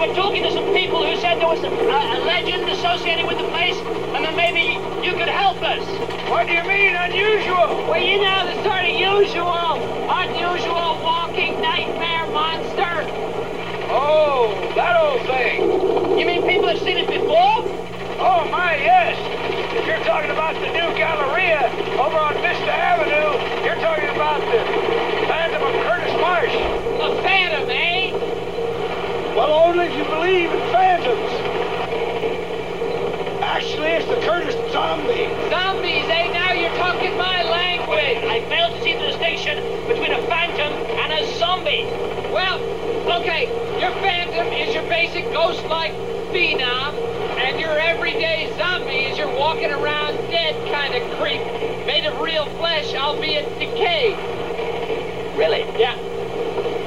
You were talking to some people who said there was a, a legend associated with the place, and that maybe you could help us. What do you mean, unusual? Well, you know, the sort of usual, unusual walking nightmare monster. Oh, that old thing. You mean people have seen it before? Oh, my, yes. If you're talking about the new Galleria over on Vista Avenue, you're talking about the Phantom of Curtis Marsh. A phantom, eh? Well, only if you believe in phantoms. Actually, it's the Curtis zombie. Zombies, eh? Now you're talking my language. I failed to see the distinction between a phantom and a zombie. Well, okay, your phantom is your basic ghost-like phenom, and your everyday zombie is your walking around dead kind of creep, made of real flesh, albeit decayed. Really? Yeah.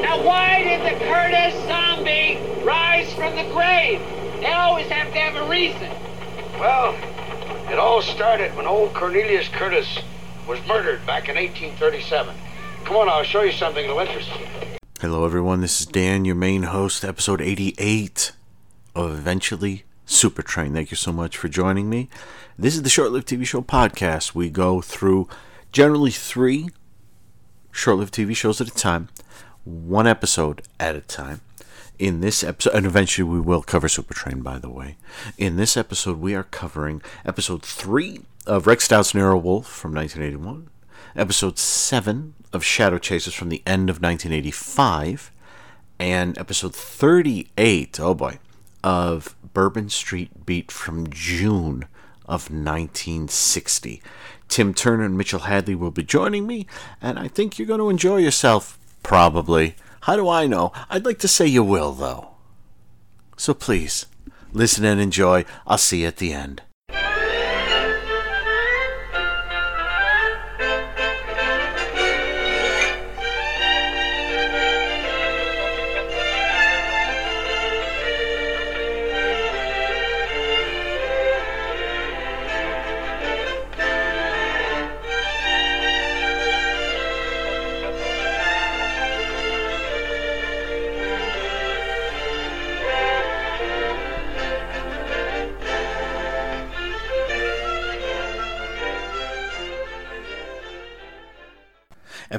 Now, why did the Curtis zombie rise from the grave? They always have to have a reason. Well, it all started when old Cornelius Curtis was murdered back in 1837. Come on, I'll show you something that'll interest you. Hello, everyone. This is Dan, your main host, episode 88 of Eventually Super Train. Thank you so much for joining me. This is the Short Lived TV Show podcast. We go through generally three short lived TV shows at a time, one episode at a time. In this episode, and eventually we will cover Super Train, by the way. In this episode, we are covering episode 3 of Rex Stout's Nero Wolfe from 1981, episode 7 of Shadow Chasers from the end of 1985, and episode 38, oh boy, of Bourbon Street Beat from June of 1960. Tim Turner and Mitchell Hadley will be joining me, and I think you're going to enjoy yourself, probably. How do I know? I'd like to say you will, though. So please, listen and enjoy. I'll see you at the end.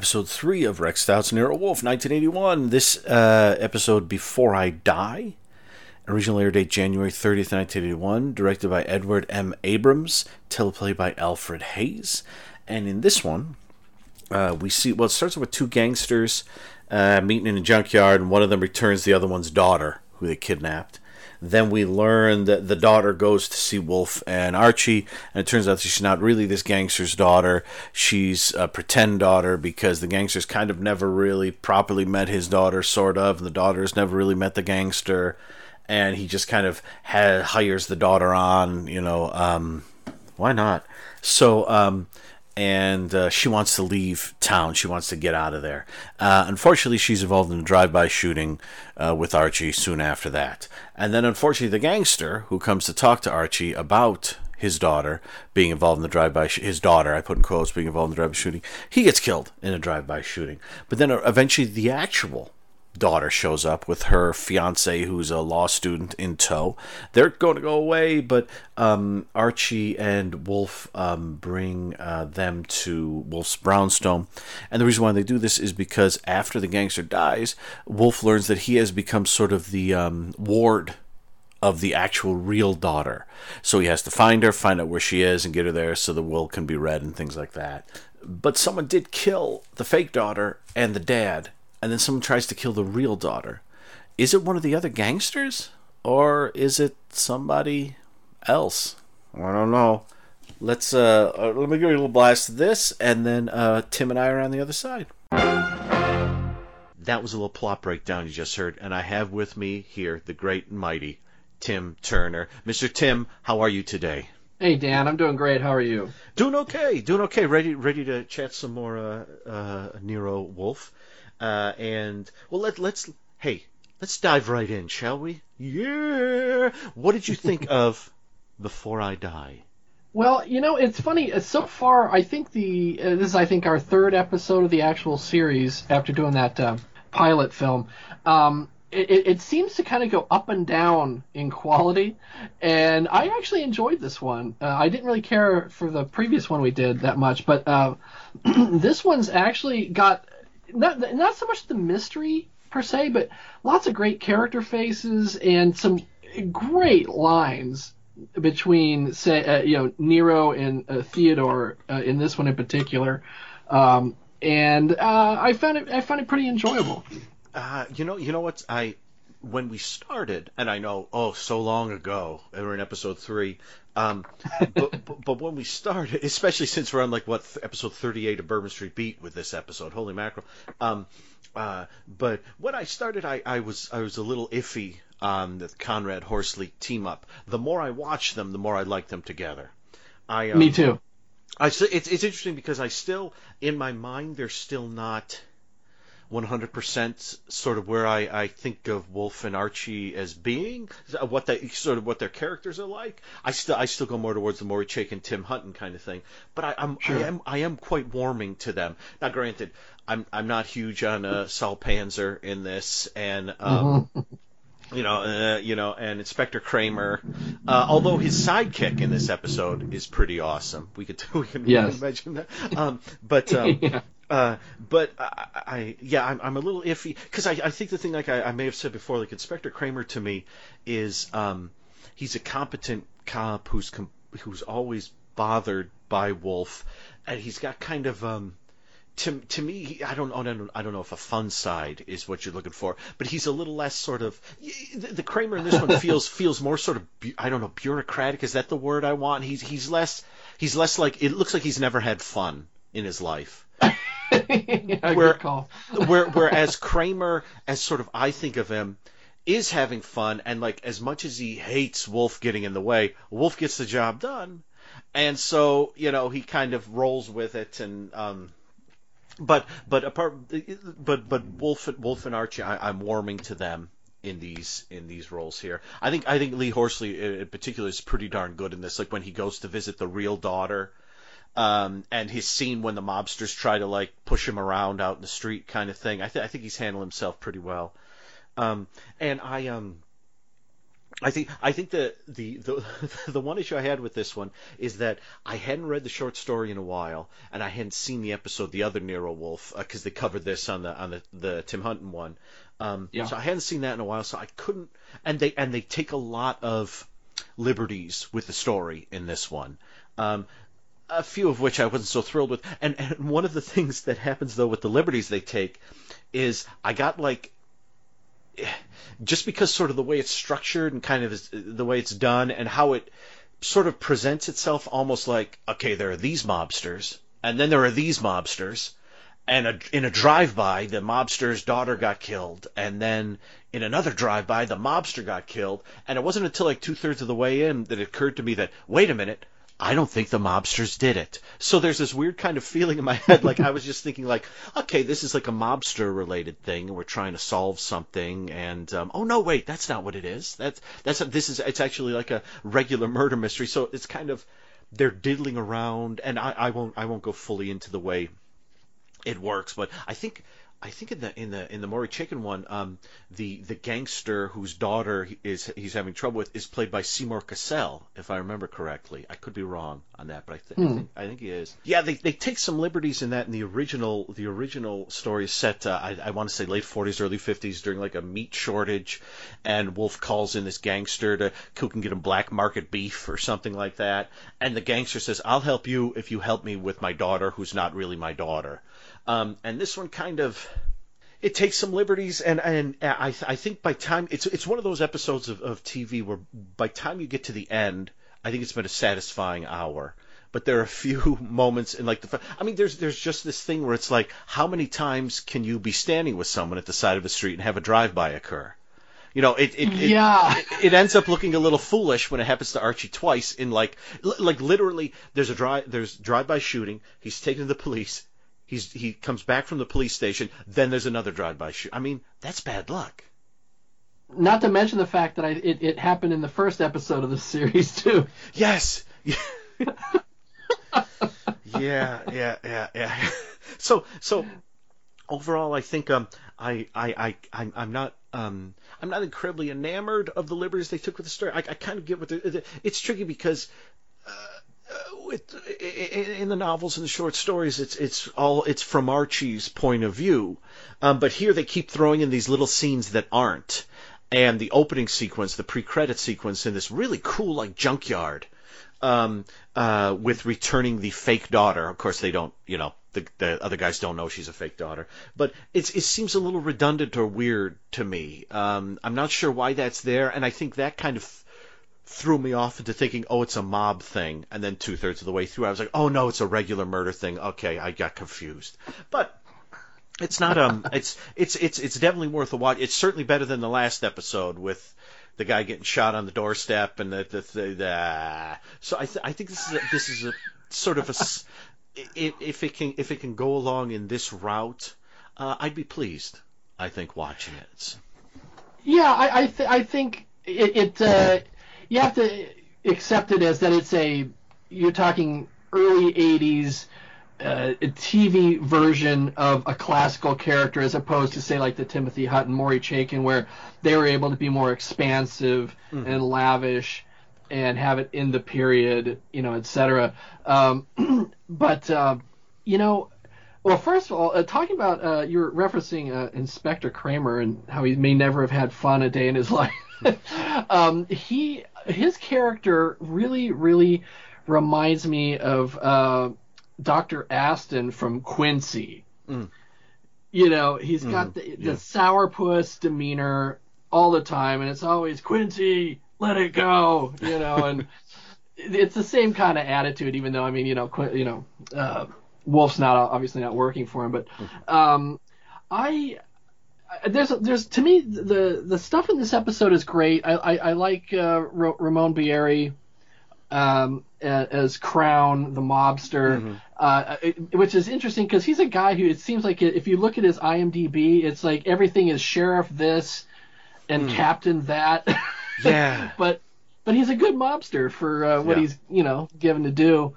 Episode 3 of Rex Stout's Nero Wolfe, 1981. This uh, episode, Before I Die, original air date January 30th, 1981, directed by Edward M. Abroms, teleplay by Alfred Hayes. And in this one, uh, we see, well, it starts with two gangsters uh, meeting in a junkyard, and one of them returns the other one's daughter, who they kidnapped. Then we learn that the daughter goes to see Wolfe and Archie, and it turns out she's not really this gangster's daughter. She's a pretend daughter because the gangster's kind of never really properly met his daughter, sort of, and the daughter's never really met the gangster, and he just kind of ha- hires the daughter on, you know, um, why not? So, um, and uh, she wants to leave town. She wants to get out of there. Uh, unfortunately, she's involved in a drive-by shooting uh, with Archie soon after that. And then, unfortunately, the gangster who comes to talk to Archie about his daughter being involved in the drive-by sh- his daughter I put in quotes being involved in the drive-by shooting he gets killed in a drive-by shooting but then uh, eventually the actual daughter shows up with her fiance who's a law student in tow. They're going to go away but um, archie and wolfe um, bring uh, them to wolfe's brownstone. And the reason why they do this is because after the gangster dies wolfe learns that he has become sort of the um, ward of the actual real daughter. So he has to find her find out where she is and get her there so the will can be read and things like that. But someone did kill the fake daughter and the dad and then someone tries to kill the real daughter. Is it one of the other gangsters? Or is it somebody else? I don't know. Let's uh, uh let me give you a little blast of this, and then uh, Tim and I are on the other side. That was a little plot breakdown you just heard, and I have with me here the great and mighty Tim Turner. Mr. Tim, how are you today? Hey Dan, I'm doing great. How are you? Doing okay, doing okay. Ready, ready to chat some more uh, uh, Nero Wolfe. Uh, and well, let let's hey, let's dive right in, shall we? Yeah. What did you think of Before I Die? Well, you know, it's funny. uh, So far, I think the uh, this is I think our third episode of the actual series after doing that uh, pilot film. Um, it, it seems to kind of go up and down in quality, and I actually enjoyed this one. Uh, I didn't really care for the previous one we did that much, but uh, this one's actually got not not so much the mystery per se, but lots of great character faces and some great lines between say uh, you know Nero and uh, Theodore uh, in this one in particular, um, and uh, I found it I found it pretty enjoyable. Uh, you know, you know what I when we started, and I know, oh, so long ago, we're in episode three. Um, but, but, but when we started, especially since we're on like what episode thirty-eight of Bourbon Street Beat with this episode, holy mackerel! Um, uh, but when I started, I, I was I was a little iffy on the Conrad Horsley team up. The more I watch them, the more I like them together. I um, me too. I it's it's interesting because I still in my mind they're still not 100% sort of where I, I think of Wolfe and Archie as being, what they sort of what their characters are like. I still I still go more towards the Maury Chaykin, Tim Hutton kind of thing. But I, I'm sure. I am I am quite warming to them. Now, granted, I'm I'm not huge on uh, Saul Panzer in this, and um, mm-hmm. you know, uh, you know, and Inspector Cramer. Uh, although his sidekick in this episode is pretty awesome, we could we can, yes. mention that. Um, but um, yeah. Uh, but I, I, yeah, I'm, I'm a little iffy because I, I think the thing, like I, I may have said before, like Inspector Cramer to me is um, he's a competent cop who's com- who's always bothered by Wolfe, and he's got kind of um, to to me, I don't, I don't I don't know if a fun side is what you're looking for, but he's a little less sort of the, the Cramer in this one feels feels more sort of I don't know bureaucratic. Is that the word I want? He's he's less he's less like it looks like he's never had fun in his life. where, where, whereas Cramer, as sort of I think of him, is having fun, and like as much as he hates Wolfe getting in the way, Wolfe gets the job done, and so you know he kind of rolls with it, and um, but but apart, but but Wolfe Wolfe and Archie, I, I'm warming to them in these in these roles here. I think I think Lee Horsley in particular is pretty darn good in this. Like when he goes to visit the real daughter um, and his scene when the mobsters try to like push him around out in the street kind of thing. I, th- I think he's handled himself pretty well. Um, and I um, I think I think the, the the the one issue I had with this one is that I hadn't read the short story in a while, and I hadn't seen the episode, the other Nero Wolfe, because uh, they covered this on the on the, the Tim Hutton one. Um, yeah. So I hadn't seen that in a while, so I couldn't. And they and they take a lot of liberties with the story in this one. Um, a few of which I wasn't so thrilled with. And, and one of the things that happens though with the liberties they take is I got like just because sort of the way it's structured and kind of is, the way it's done and how it sort of presents itself almost like okay there are these mobsters and then there are these mobsters and a, in a drive-by the mobster's daughter got killed and then in another drive-by the mobster got killed and it wasn't until like two-thirds of the way in that it occurred to me that wait a minute I don't think the mobsters did it. So there's this weird kind of feeling in my head, like I was just thinking, like, okay, this is like a mobster related thing, and we're trying to solve something, and um, oh no, wait, that's not what it is. That's that's this is it's actually like a regular murder mystery. So it's kind of they're diddling around, and I, I won't I won't go fully into the way it works, but I think I think in the in the in the Maury Chaykin one, um, the the gangster whose daughter is he's having trouble with is played by Seymour Cassel, if I remember correctly. I could be wrong on that, but I, th- hmm. I, think, I think he is. Yeah, they they take some liberties in that. In the original the original story is set, uh, I, I want to say late 40s, early 50s during like a meat shortage, and Wolfe calls in this gangster to who can get him black market beef or something like that, and the gangster says, "I'll help you if you help me with my daughter, who's not really my daughter." Um, and this one kind of it takes some liberties, and and I I think by time it's it's one of those episodes of, of TV where by time you get to the end, I think it's been a satisfying hour. But there are a few moments in like the I mean there's there's just this thing where it's like how many times can you be standing with someone at the side of a street and have a drive by occur? You know, it it, yeah. it it ends up looking a little foolish when it happens to Archie twice. In like like literally, there's a drive there's drive by shooting. He's taken to the police. He's he comes back from the police station. Then there's another drive-by shoot. I mean, that's bad luck. Not to mention the fact that I, it, it happened in the first episode of the series too. Yes. yeah, yeah, yeah, yeah. So, so overall, I think um, I, I, I, I'm, I'm not, um, I'm not incredibly enamored of the liberties they took with the story. I, I kind of get what the, it's tricky because. Uh, with, in the novels and the short stories, it's it's all it's from Archie's point of view, um, but here they keep throwing in these little scenes that aren't, and the opening sequence, the pre-credit sequence in this really cool like junkyard, um, uh, with returning the fake daughter. Of course, they don't, you know, the, the other guys don't know she's a fake daughter. But it seems a little redundant or weird to me. Um, I'm not sure why that's there, and I think that kind of threw me off into thinking, oh, it's a mob thing. And then two thirds of the way through, I was like, oh no, it's a regular murder thing. Okay, I got confused. But it's not um, it's it's it's it's definitely worth a watch. It's certainly better than the last episode with the guy getting shot on the doorstep and the the, the, the so I th- I think this is a, this is a sort of a if it can if it can go along in this route, uh, I'd be pleased. I think watching it. Yeah, I I, th- I think it, it uh, you have to accept it as that it's a you're talking early '80s uh, a TV version of a classical character as opposed to say like the Timothy Hutton, Maury Chaykin, where they were able to be more expansive mm-hmm. and lavish and have it in the period, you know, etc. Um, but uh, you know, well, first of all, uh, talking about uh, you're referencing uh, Inspector Cramer and how he may never have had fun a day in his life. um, he his character really, really reminds me of uh, Dr. Astin from Quincy. Mm. You know, he's got mm, the, the yeah. sourpuss demeanor all the time, and it's always Quincy, let it go, you know, and it's the same kind of attitude. Even though, I mean, you know, Qu- you know, uh, Wolfe's not obviously not working for him, but um, I there's there's to me the the stuff in this episode is great. I I, I like uh, Ramon Bieri um, as Crown, the mobster, mm-hmm. uh, it, which is interesting because he's a guy who it seems like if you look at his IMDb, it's like everything is sheriff this and mm. captain that. Yeah. but but he's a good mobster for uh, what yeah. he's you know given to do.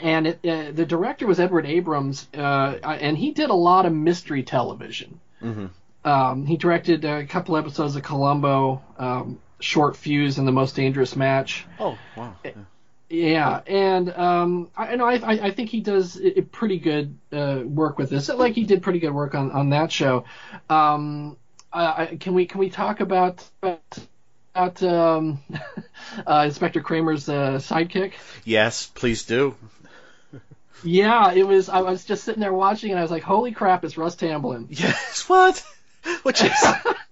And it, uh, the director was Edward Abroms, uh, and he did a lot of mystery television. Mm-hmm. Um, he directed a couple episodes of Columbo, um, short fuse and the most dangerous match. Oh wow. Yeah. Yeah, and um, I know I, I think he does pretty good uh, work with this. Like he did pretty good work on, on that show. Um, I, can we can we talk about about um, uh, Inspector Cramer's uh, sidekick? Yes, please do. Yeah, it was. I was just sitting there watching, and I was like, "Holy crap! It's Russ Tamblyn." Yes. What? Which is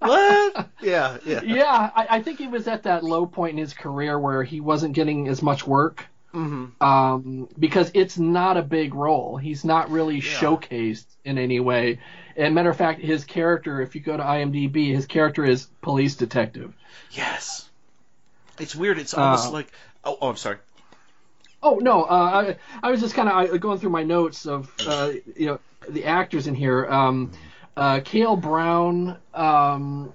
what? Yeah, yeah. Yeah, I, I, think he was at that low point in his career where he wasn't getting as much work. Mm-hmm. Um, because it's not a big role. He's not really yeah. showcased in any way. And matter of fact, his character, if you go to IMDb, his character is police detective. Yes. It's weird. It's almost uh, like. Oh, oh, I'm sorry. Oh no, uh, I, I was just kind of going through my notes of uh, you know the actors in here. Um, uh, Kale Browne, um,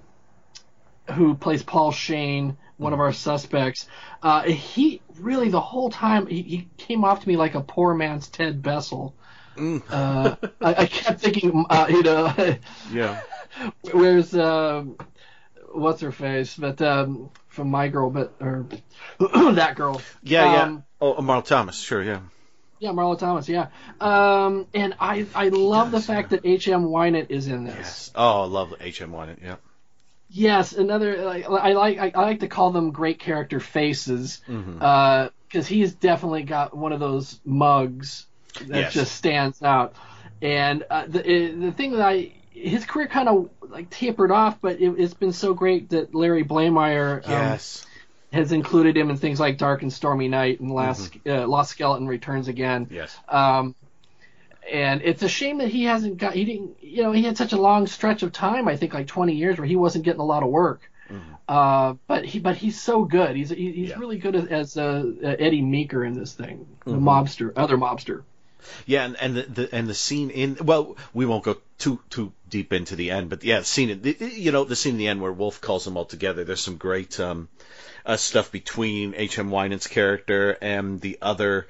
who plays Paul Shane, one of our suspects, uh, he really the whole time he, he, came off to me like a poor man's Ted Bessell. Mm. uh, I, I, kept thinking, uh, you know, yeah, where's uh, what's her face, but um, from my girl, but or that girl. Yeah, um, yeah. Oh, Marlo Thomas, sure, yeah. Yeah, Marlo Thomas. Yeah, um, and I I love the fact that H.M. Wynant is in this. Yes. Oh, I love H.M. Wynant. Yeah. Yes, another like, I like I, I, like to call them great character faces because mm-hmm. uh, he's definitely got one of those mugs that yes. just stands out. And uh, the the thing that I his career kind of like tapered off, but it, has been so great that Larry Blamire um, yes has included him in things like Dark and Stormy Night and Last mm-hmm. uh, Lost Skeleton Returns Again. Yes. Um, and it's a shame that he hasn't got he didn't you know he had such a long stretch of time I think like 20 years where he wasn't getting a lot of work. Mm-hmm. Uh, but he but he's so good. He's he, he's yeah. really good as, as uh, Eddie Meeker in this thing, mm-hmm. the mobster, other mobster. Yeah, and, and the, the and the scene in well, we won't go too too deep into the end, but yeah, the scene in the, you know the scene in the end where Wolfe calls them all together. There's some great um, uh, stuff between H.M. Wynant's character and the other,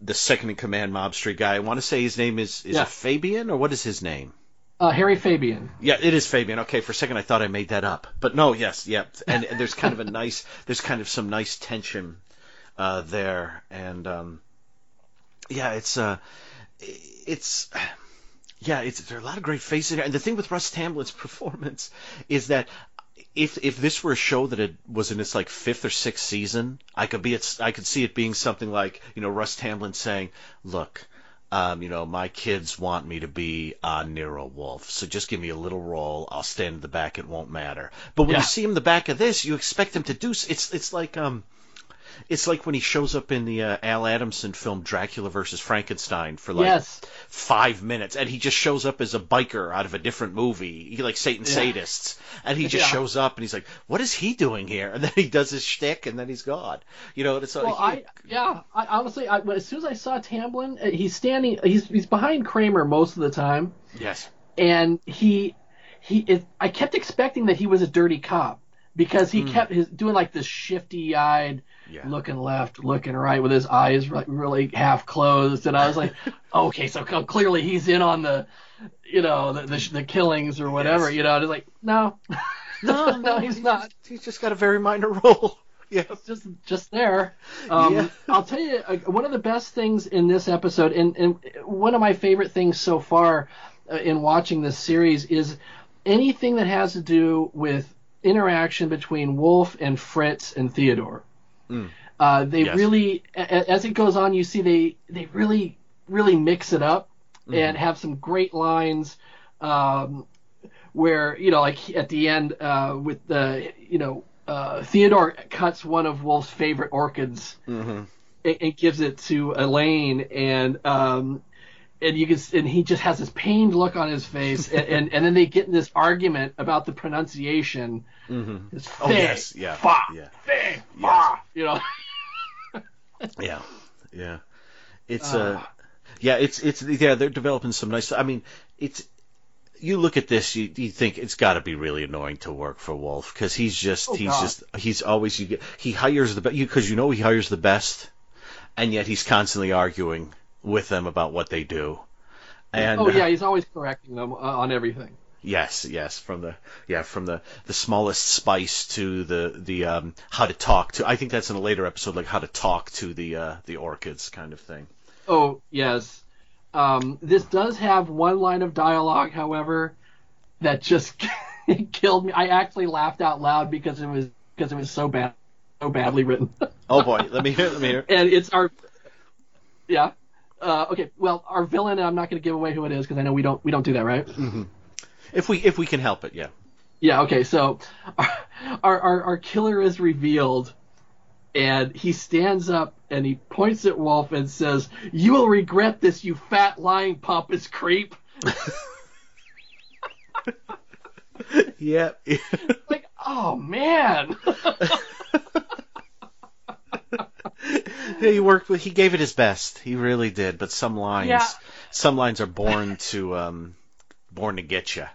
the second in command mob street guy. I want to say his name is is yeah. it Fabian or what is his name? Uh, Harry Fabian. Yeah, it is Fabian. Okay, for a second I thought I made that up, but no, yes, yeah, and, and there's kind of a nice, there's kind of some nice tension uh, there, and um, yeah, it's uh, it's yeah, it's there are a lot of great faces here, and the thing with Russ Tamblyn's performance is that if if this were a show that it was in its like fifth or sixth season, I could be it's I could see it being something like you know Russ Tamblyn saying, "Look, um, you know my kids want me to be on Nero Wolfe, so just give me a little role. I'll stand in the back. It won't matter." But when Yeah. you see him in the back of this, you expect him to do. It's it's like um. It's like when he shows up in the uh, Al Adamson film Dracula versus Frankenstein for like yes. five minutes, and he just shows up as a biker out of a different movie, he like Satan Yeah. sadists, and he just Yeah. shows up and he's like, "What is he doing here?" And then he does his shtick, and then he's gone. You know, it's like, Well, I yeah, I honestly, I, as soon as I saw Tamblyn, uh, he's standing, he's he's behind Cramer most of the time, yes, and he he it, I kept expecting that he was a dirty cop because he kept his doing like this shifty eyed Yeah. looking left looking right with his eyes like really half closed and I was like okay so clearly he's in on the you know the the, the killings or whatever Yes. you know and it's like no no, no he's not He's just got a very minor role. Yeah, just just there. Um, Yeah. I'll tell you uh, one of the best things in this episode, and, and one of my favorite things so far uh, in watching this series is anything that has to do with interaction between Wolfe and Fritz and Theodore. Uh, they Mm. Yes. really, a- as it goes on, you see they they really really mix it up Mm-hmm. and have some great lines. Um, where you know, like at the end uh, with the you know uh, Theodore cuts one of Wolfe's favorite orchids and, and gives it to Elaine, and um, and you can and he just has this pained look on his face, and, and, and then they get in this argument about the pronunciation. Mm-hmm. It's Oh, yes, yeah, fa, yeah. fei, Yes. you know. yeah, yeah. It's uh, yeah, it's it's yeah. They're developing some nice. I mean, it's. You look at this, you, you think it's got to be really annoying to work for Wolfe because he's just Oh, he's God. just he's always you get he hires the best because you know he hires the best, and yet he's constantly arguing with them about what they do. And oh uh, yeah, he's always correcting them uh, on everything. Yes, yes, from the yeah from the the smallest spice to the the um how to talk to. I think that's in a later episode, like how to talk to the uh the orchids kind of thing. Oh yes. Um, this does have one line of dialogue, however, that just killed me. I actually laughed out loud because it was because it was so bad, so badly written. Oh boy, let me hear, let me hear. and it's our yeah. Uh, okay, well, our villain. I'm not going to give away who it is because I know we don't we don't do that, right? If we if we can help it, yeah. Yeah. Okay. So our our, our killer is revealed, and he stands up and he points at Wolfe and says, "You will regret this, you fat lying pompous creep." Yeah. Like, oh man. he worked with he gave it his best. He really did, but some lines Yeah. some lines are born to um born to get you.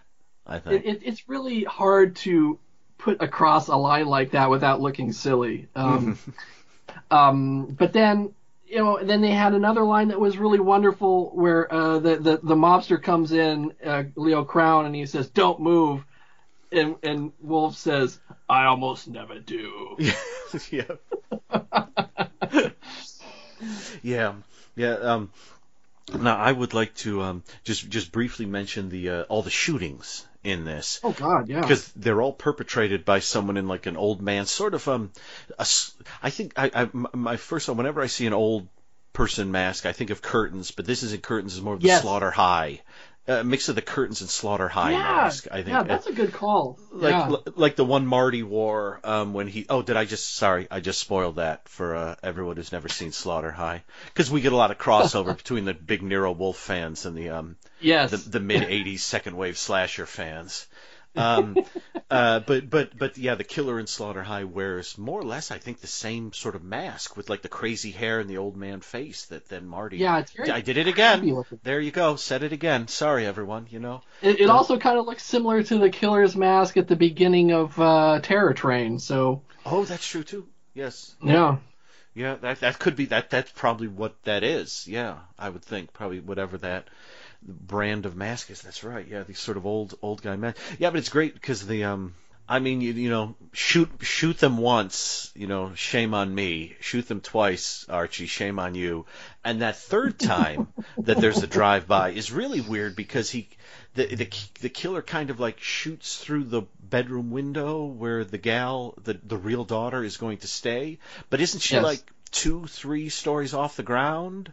I think. it, it, it's really hard to put across a line like that without looking silly. Um, um, but then, you know, then they had another line that was really wonderful where uh, the, the the mobster comes in, uh, Leo Crown, and he says, "Don't move," and and Wolfe says, "I almost never do." yeah. yeah. Yeah. Um, now I would like to um, just just briefly mention the uh, all the shootings in this oh God, yeah. because they're all perpetrated by someone in like an old man sort of um a s I think I, I m- my first whenever I see an old person mask I think of curtains but this isn't curtains it's more of the Yes. slaughter high a mix of the curtains and slaughter high yeah, mask I think yeah, that's a good call. like yeah. l- like the one Marty wore um, when he. Oh, did I just? Sorry, I just spoiled that for uh, everyone who's never seen Slaughter High, because we get a lot of crossover between the big Nero Wolfe fans and the um yes. the, the mid '80s second wave slasher fans. Um, uh, but but but yeah, the killer in Slaughter High wears more or less, I think, the same sort of mask with like the crazy hair and the old man face that then Marty. Yeah, it's very I did it again. There you go. Said it again. Sorry, everyone. You know. It, it also kind of looks similar to the killer's mask at the beginning of uh, Terror Train. So Oh, that's true too. Yes. yeah, Yeah, that that could be that. That's probably what that is. Yeah, I would think probably whatever that brand of masks. That's right. Yeah, these sort of old old guy masks. Yeah, but it's great because the um. I mean, you, you know, shoot shoot them once, you know, shame on me. Shoot them twice, Archie, shame on you. And that third time that there's a drive by is really weird because he the, the the killer kind of like shoots through the bedroom window where the gal, the the real daughter, is going to stay. But isn't she Yes. like two, three stories off the ground?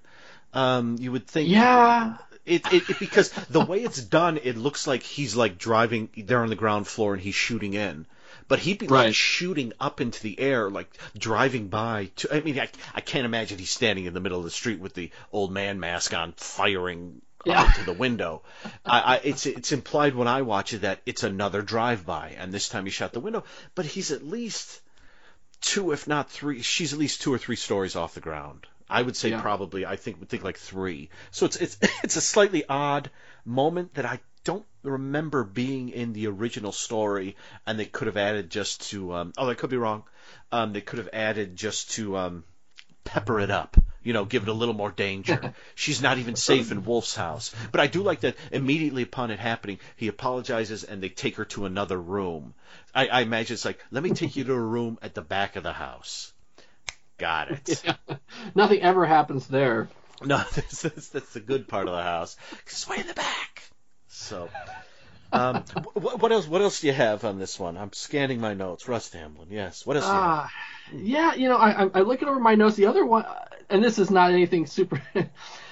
Um, you would think. Yeah. It, it, it because the way it's done, it looks like he's like driving. They're on the ground floor and he's shooting in. But he'd be like shooting up into the air, like driving by. To, I mean, I, I can't imagine he's standing in the middle of the street with the old man mask on, firing Yeah. up into the window. I, I, it's it's implied when I watch it that it's another drive-by, and this time he shot the window. But he's at least two, if not three. She's at least two or three stories off the ground. I would say Yeah. probably. I think would think like three. So it's it's it's a slightly odd moment that I don't remember being in the original story, and they could have added just to. Um, oh, I could be wrong. Um, they could have added just to um, pepper it up. You know, give it a little more danger. She's not even safe in Wolfe's house. But I do like that immediately upon it happening, he apologizes and they take her to another room. I, I imagine it's like, let me take you to a room at the back of the house. Got it. Nothing ever happens there. No, that's, that's, that's the good part of the house. it's way in the back. So, um, what, what else? What else do you have on this one? I'm scanning my notes. Russ Tamblyn. Yes. What else? do you? Ah, yeah, you know, I, I'm- I'm looking over my notes. The other one, and this is not anything super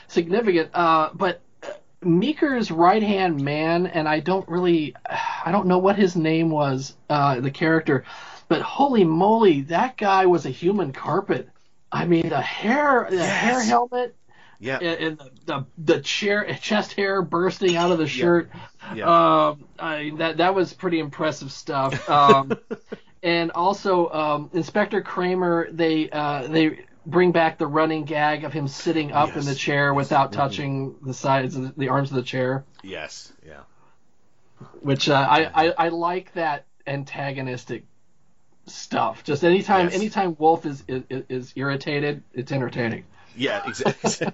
significant, uh, but uh, Meeker's right hand man, and I don't really, I don't know what his name was, uh, the character, but holy moly, that guy was a human carpet. I mean, the hair, the hair helmet, Yeah. and, and the, the the chair chest hair bursting out of the shirt. Yeah. Um, I that that was pretty impressive stuff. Um, and also um, Inspector Cramer, they uh, they bring back the running gag of him sitting up in the chair without touching the sides of the, the arms of the chair, yes. Yeah. which uh, I, I I like that antagonistic stuff. Just anytime Yes. anytime Wolfe is, is is irritated, it's entertaining. Yeah, exactly.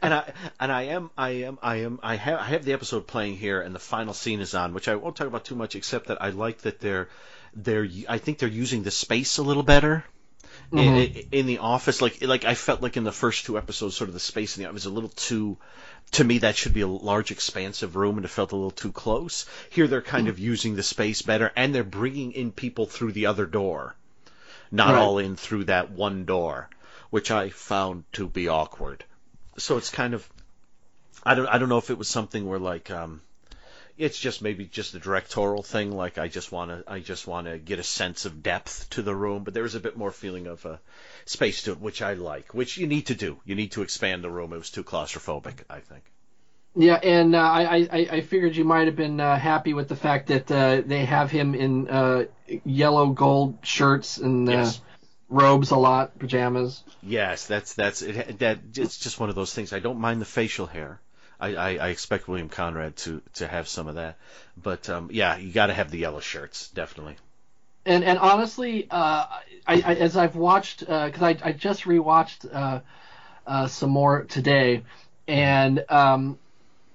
and I and I am I am I am I have I have the episode playing here, and the final scene is on, which I won't talk about too much, except that I like that they're they're I think they're using the space a little better. In, mm-hmm. in the office, like like I felt like in the first two episodes, sort of the space in the office was a little too. To me, that should be a large, expansive room, and it felt a little too close. Here, they're kind of using the space better, and they're bringing in people through the other door, not Right. all in through that one door, which I found to be awkward. So it's kind of, I don't, I don't know if it was something where like, um, it's just maybe just a directorial thing. Like I just want to, I just want to get a sense of depth to the room, but there was a bit more feeling of uh, space to it, which I like. Which you need to do. You need to expand the room. It was too claustrophobic, I think. Yeah, and uh, I, I I figured you might have been uh, happy with the fact that uh, they have him in uh, yellow gold shirts and uh, Yes. robes a lot, pajamas. Yes, that's that's it. That it's just one of those things. I don't mind the facial hair. I, I, I expect William Conrad to, to have some of that, but um, yeah, you got to have the yellow shirts, definitely. And and honestly, uh, I, I as I've watched because I I just rewatched uh, uh, some more today, and um,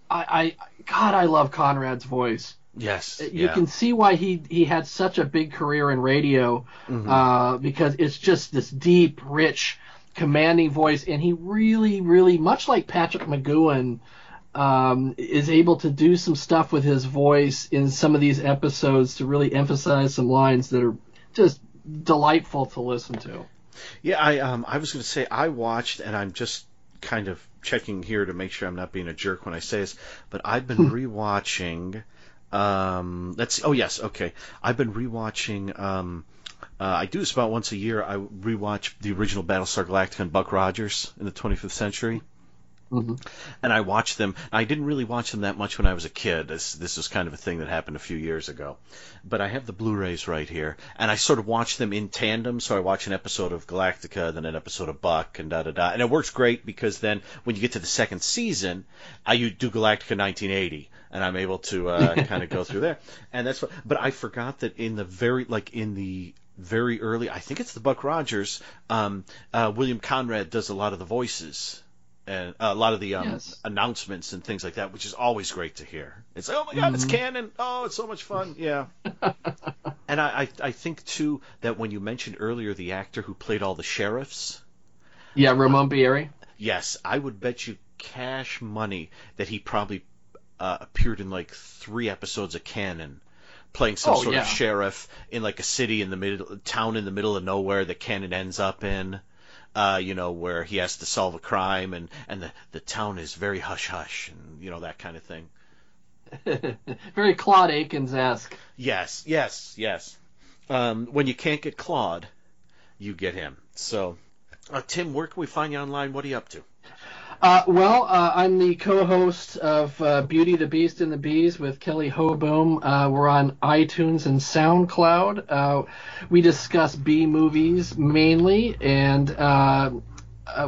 I, I God I love Conrad's voice. Yes, You yeah. can see why he he had such a big career in radio Mm-hmm. uh, because it's just this deep, rich, commanding voice, and he really, really much like Patrick McGoohan. Um, is able to do some stuff with his voice in some of these episodes to really emphasize some lines that are just delightful to listen to. Yeah, I um I was going to say I watched, and I'm just kind of checking here to make sure I'm not being a jerk when I say this, but I've been rewatching. Um, let's see. Oh yes, okay. I've been rewatching. Um, uh, I do this about once a year. I rewatch the original Battlestar Galactica and Buck Rogers in the 25th century. Mhm. And I watched them. I didn't really watch them that much when I was a kid. This this was kind of a thing that happened a few years ago. But I have the Blu-rays right here, and I sort of watch them in tandem. So I watch an episode of Galactica, then an episode of Buck, and da da da. And it works great because then when you get to the second season, I you do Galactica 1980, and I'm able to uh, kind of go through there. And that's what. But I forgot that in the very like in the very early, I think it's the Buck Rogers. Um, uh, William Conrad does a lot of the voices and uh, a lot of the um, Yes. announcements and things like that, which is always great to hear. It's like, oh my god, it's cannon! Oh, it's so much fun! Yeah. and I, I, I think too that when you mentioned earlier the actor who played all the sheriffs, Yeah, Ramon Bieri. yes, I would bet you cash money that he probably uh, appeared in like three episodes of Cannon, playing some Oh, sort yeah. of sheriff in like a city in the middle, town in the middle of nowhere that Cannon ends up in. Uh, you know, where he has to solve a crime and, and the, the town is very hush hush and, you know, that kind of thing. Very Claude Akins esque. Yes, yes, yes. Um, when you can't get Claude, you get him. So, uh, Tim, where can we find you online? What are you up to? Uh, well, uh, I'm the co-host of uh, Beauty, the Beast, and the Bees with Kelly Hoboom. Uh, we're on iTunes and SoundCloud. Uh, we discuss B movies mainly, and uh,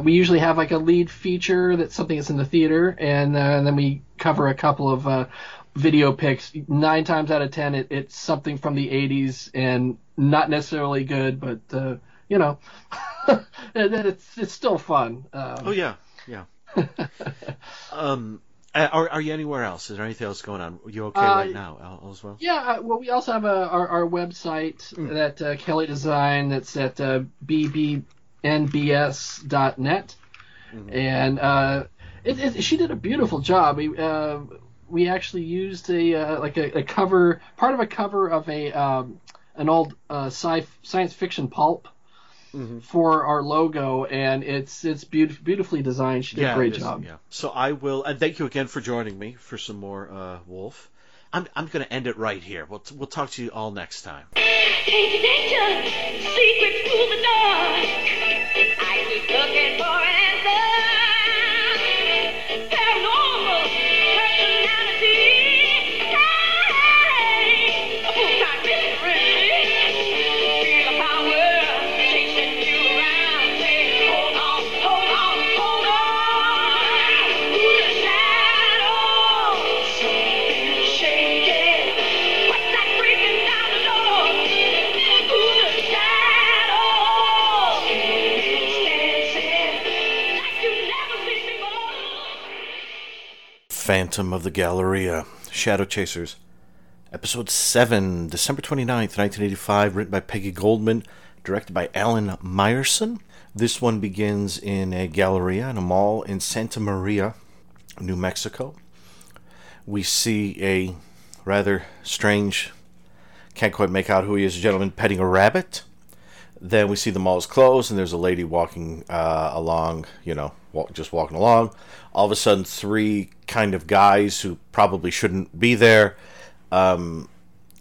we usually have like a lead feature that's something that's in the theater, and, and then we cover a couple of video picks. Nine times out of ten, it, it's something from the '80s and not necessarily good, but you know, it's it's still fun. Um, Oh yeah. um, are are you anywhere else? Is there anything else going on? Are you okay Uh, right now, as well? Yeah, uh, well, we also have a, our, our website that uh, Kelly designed that's at uh, bbnbs.net. And uh, it, it, she did a beautiful job. We, uh, we actually used a uh, like a, a cover, part of a cover of a um, an old uh, sci- science fiction pulp for our logo, and it's it's beautif- beautifully designed. She did a great it is, job. Yeah. So I will, and thank you again for joining me for some more uh, Wolfe. I'm I'm going to end it right here. We'll we'll talk to you all next time. Danger, danger, secrets through the dark. I keep looking for answers. Phantom of the Galleria, Shadow Chasers, Episode 7, December 29th, 1985, written by Peggy Goldman, directed by Alan Meyerson. This one begins in a galleria in a mall in Santa Maria, New Mexico. We see a rather strange, can't quite make out who he is, gentleman petting a rabbit. Then we see the mall is closed, and there's a lady walking uh, along, you know, walk, just walking along. All of a sudden, three kind of guys who probably shouldn't be there, um,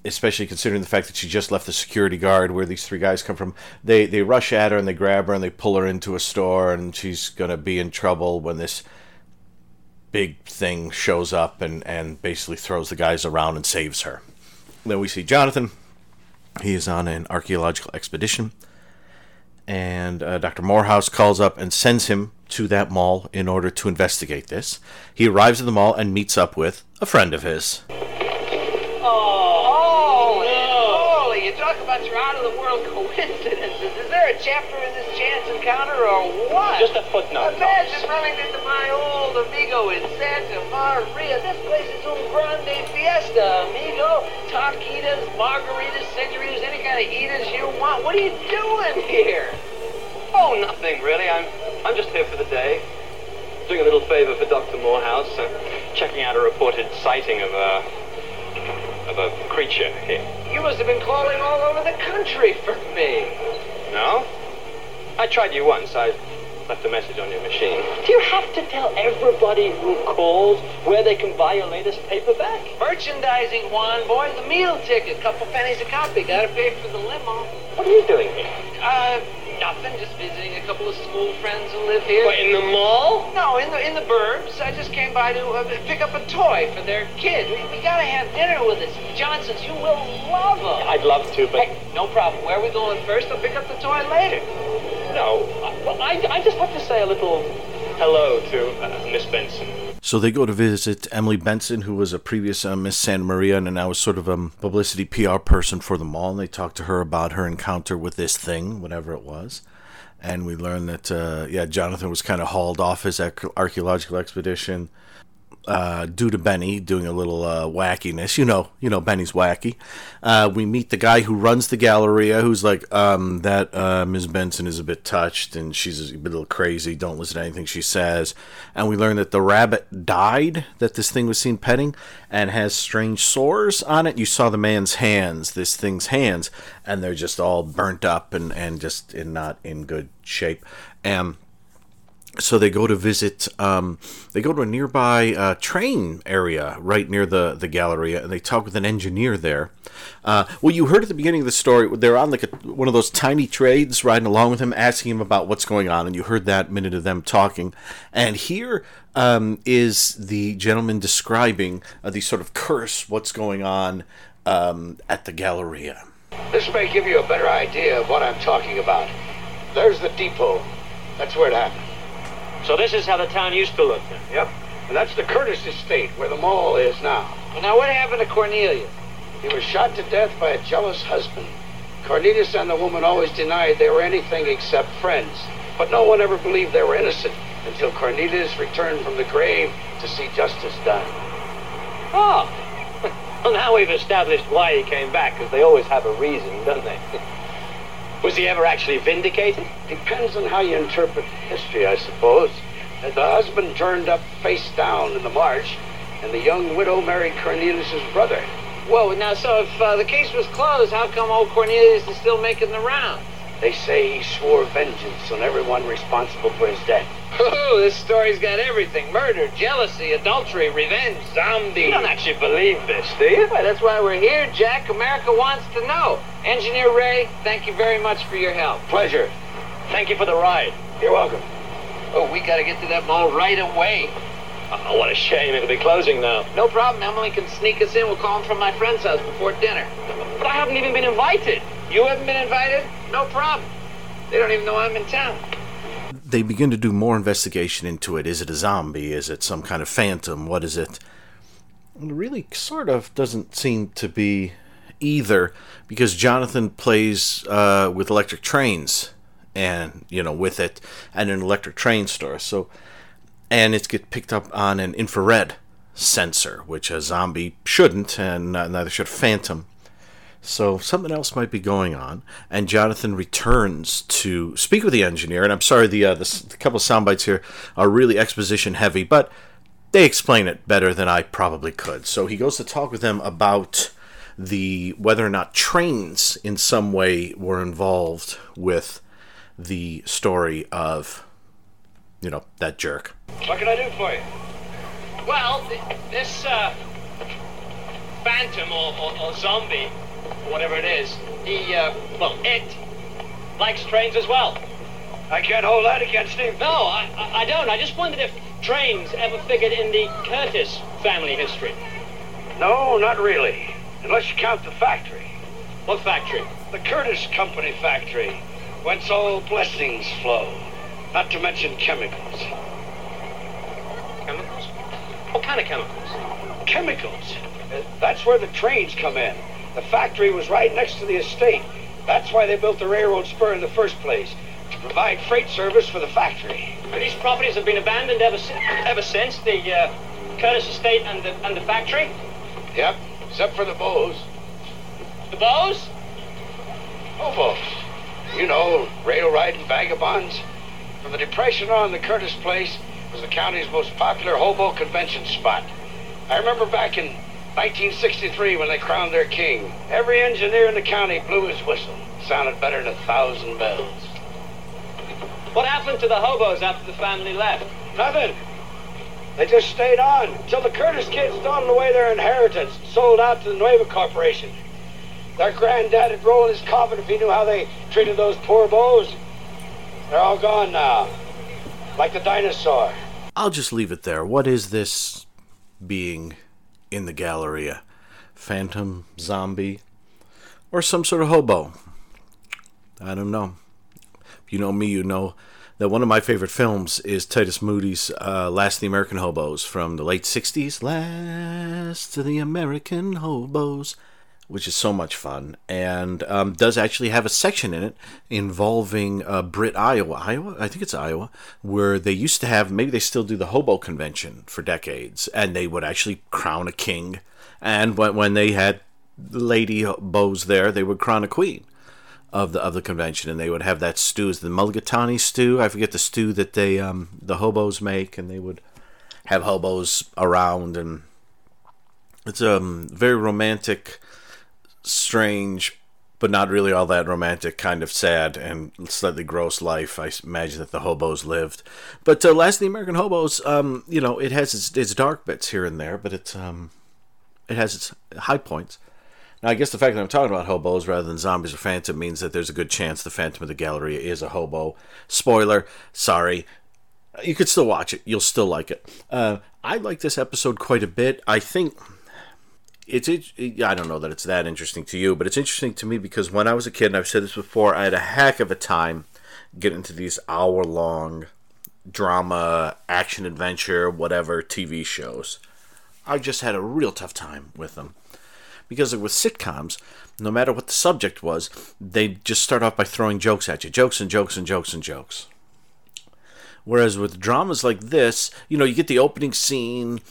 especially considering the fact that she just left the security guard where these three guys come from. They they rush at her and they grab her and they pull her into a store, and she's gonna be in trouble when this big thing shows up and and basically throws the guys around and saves her. Then we see Jonathan. He is on an archaeological expedition and uh, Dr. Moorhouse calls up and sends him to that mall in order to investigate this. He arrives at the mall and meets up with a friend of his. Oh, holy! Talk about your out-of-the-world coincidences. Is there a chapter in this chance encounter or what? Just a footnote. Imagine running into my old amigo in Santa Maria. This place is un grande fiesta, amigo. Taquitas, margaritas, senoritas, any kind of eaters you want. What are you doing here? Oh, nothing really. I'm I'm just here for the day. Doing a little favor for Dr. Moorhouse, uh, checking out a reported sighting of a of a creature here. You must have been calling all over the country for me. No? I tried you once. I left a message on your machine. Do you have to tell everybody who calls where they can buy your latest paperback? Merchandising, Juan, boy, the meal ticket, couple pennies a copy. Gotta pay for the limo. What are you doing here? Uh, nothing. Just visiting a couple of school friends who live here. What, in the mall? No, in the in the burbs. I just came by to uh, pick up a toy for their kid. We, we gotta have dinner with us. Johnson's, you will love them. I'd love to, but Hey, no problem. Where are we going first? I'll pick up the toy later. no. I, well, I, I just have to say a little hello to uh, Miss Benson. So they go to visit Emily Benson, who was a previous uh, Miss Santa Maria and now is sort of a publicity PR person for the mall. And they talk to her about her encounter with this thing, whatever it was. And we learn that, uh, yeah, Jonathan was kind of hauled off his archaeological expedition uh, due to Benny doing a little uh, wackiness. You know, you know Benny's wacky. Uh, we meet the guy who runs the Galleria, who's like, um, that uh, Ms. Benson is a bit touched and she's a little crazy. Don't listen to anything she says. And we learn that the rabbit died that this thing was seen petting and has strange sores on it. You saw the man's hands, this thing's hands, and they're just all burnt up and and just in not in good shape. And so they go to visit um, they go to a nearby uh, train area right near the, the galleria and they talk with an engineer there uh, well you heard at the beginning of the story they're on like a, one of those tiny trades riding along with him asking him about what's going on and you heard that minute of them talking and here um, is the gentleman describing uh, the sort of curse what's going on um, at the galleria This may give you a better idea of what I'm talking about. There's the depot. That's where it happened. So this is how the town used to look then. Yep. And that's the Curtis estate where the mall is now. Well, now, what happened to Cornelius? He was shot to death by a jealous husband. Cornelius and the woman always denied they were anything except friends. But no one ever believed they were innocent until Cornelius returned from the grave to see justice done. Oh. Well, now we've established why he came back, because they always have a reason, don't they? Was he ever actually vindicated? Depends on how you interpret history, I suppose. The husband turned up face down in the march, and the young widow married Cornelius's brother. Whoa, now, so if uh, the case was closed, how come old Cornelius is still making the rounds? They say he swore vengeance on everyone responsible for his death. Oh, this story's got everything. Murder, jealousy, adultery, revenge, zombie. You don't actually believe this, do you? Why, that's why we're here, Jack. America wants to know. Engineer Ray, thank you very much for your help. Pleasure. Thank you for the ride. You're welcome. Oh, we gotta get to that mall right away. Oh, what a shame. It'll be closing now. No problem. Emily can sneak us in. We'll call him from my friend's house before dinner. But I haven't even been invited. You haven't been invited? No problem. They don't even know I'm in town. they begin to do more investigation into it. Is it a zombie? Is it some kind of phantom? What is it? It really sort of doesn't seem to be either because Jonathan plays uh, with electric trains and, you know, with it at an electric train store. So, and it's get picked up on an infrared sensor, which a zombie shouldn't, and neither should a phantom. So something else might be going on, and Jonathan returns to speak with the engineer. And I'm sorry, the uh, the, the couple of sound bites here are really exposition heavy, but they explain it better than I probably could. So he goes to talk with them about the whether or not trains in some way were involved with the story of, you know, that jerk. What can I do for you? Well, th- this uh, phantom or, or, or zombie, whatever it is, he, uh, well, it likes trains as well. I can't hold that against him. No, I, I, I don't. I just wondered if trains ever figured in the Curtis family history. No, not really. Unless you count the factory. What factory? The Curtis Company factory, whence all blessings flow. Not to mention chemicals. Chemicals? What kind of chemicals? Chemicals. That's where the trains come in. The factory was right next to the estate. That's why they built the railroad spur in the first place. To provide freight service for the factory. And these properties have been abandoned ever, si- ever since the uh, Curtis estate and the, and the factory? Yep, except for the Bows. The Bows? Hobos. You know, rail riding vagabonds. From the Depression on, the Curtis Place was the county's most popular hobo convention spot. I remember back in 1963 when they crowned their king. Every engineer in the county blew his whistle. Sounded better than a thousand bells. What happened to the hobos after the family left? Nothing. They just stayed on until the Curtis kids dawdled away their inheritance and sold out to the Nueva Corporation. Their granddad would roll in his coffin if he knew how they treated those poor bows. They're all gone now. Like the dinosaur. I'll just leave it there. What is this being in the Galleria? Phantom, zombie, or some sort of hobo? I don't know. If you know me, you know that one of my favorite films is Titus Moody's uh, Last of the American Hobos from the late 60s. Last of the American Hobos, which is so much fun and um, does actually have a section in it involving uh, Britt, Iowa. Iowa? I think it's Iowa, where they used to have, maybe they still do the hobo convention for decades, and they would actually crown a king. And when, when they had lady bows there, they would crown a queen of the of the convention, and they would have that stew, is the mulligatawny stew. I forget the stew that they um, the hobos make, and they would have hobos around, and it's a um, very romantic, strange, but not really all that romantic, kind of sad and slightly gross life. I imagine that the hobos lived, but uh, Last of the American Hobos, um, you know, it has its, its dark bits here and there, but it's um, it has its high points. Now, I guess the fact that I'm talking about hobos rather than zombies or phantom means that there's a good chance the Phantom of the Galleria is a hobo. Spoiler, sorry. You could still watch it. You'll still like it. Uh, I like this episode quite a bit. I think it's it, I don't know that it's that interesting to you, but it's interesting to me because when I was a kid, and I've said this before, I had a heck of a time getting into these hour long drama, action adventure, whatever TV shows. I just had a real tough time with them because with sitcoms, no matter what the subject was, they just start off by throwing jokes at you, jokes and jokes and jokes and jokes. Whereas with dramas like this, you know, you get the opening scene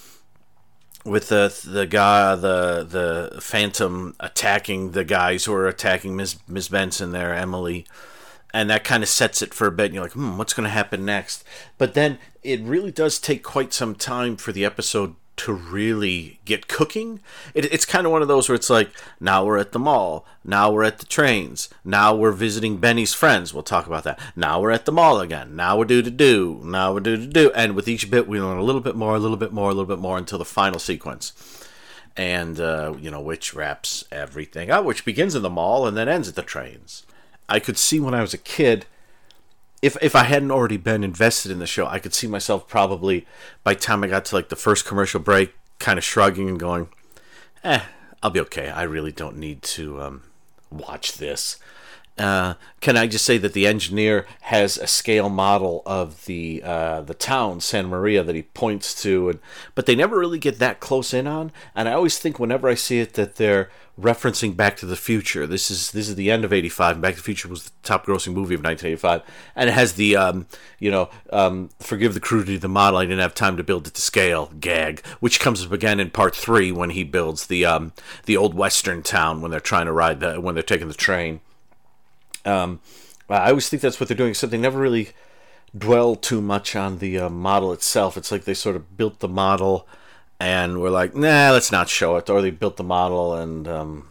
with the the guy, the the Phantom attacking the guys who are attacking Miss Miss Benson there, Emily, and that kind of sets it for a bit. And you're like, hmm, what's going to happen next? But then it really does take quite some time for the episode to really get cooking. It, it's kind of one of those where it's like, now we're at the mall, now we're at the trains, now we're visiting Benny's friends. We'll talk about that. Now we're at the mall again. Now we're do to do. Now we're do to do. And with each bit, we learn a little bit more, a little bit more, a little bit more until the final sequence. And, uh, you know, which wraps everything up, which begins in the mall and then ends at the trains. I could see when I was a kid if if I hadn't already been invested in the show, I could see myself probably by the time I got to like the first commercial break, kind of shrugging and going, "Eh, I'll be okay. I really don't need to um, watch this." Uh, can I just say that the engineer has a scale model of the uh, the town Santa Maria that he points to, and but they never really get that close in on. And I always think whenever I see it that they're referencing Back to the Future. This is this is the end of '85. Back to the Future was the top grossing movie of 1985, and it has the um, you know um, forgive the crudity of the model. I didn't have time to build it to scale gag, which comes up again in part three when he builds the um, the old western town when they're trying to ride the when they're taking the train. Um, I always think that's what they're doing. Except they never really dwell too much on the uh, model itself. It's like they sort of built the model and we're like, nah, let's not show it. Or they built the model and, um,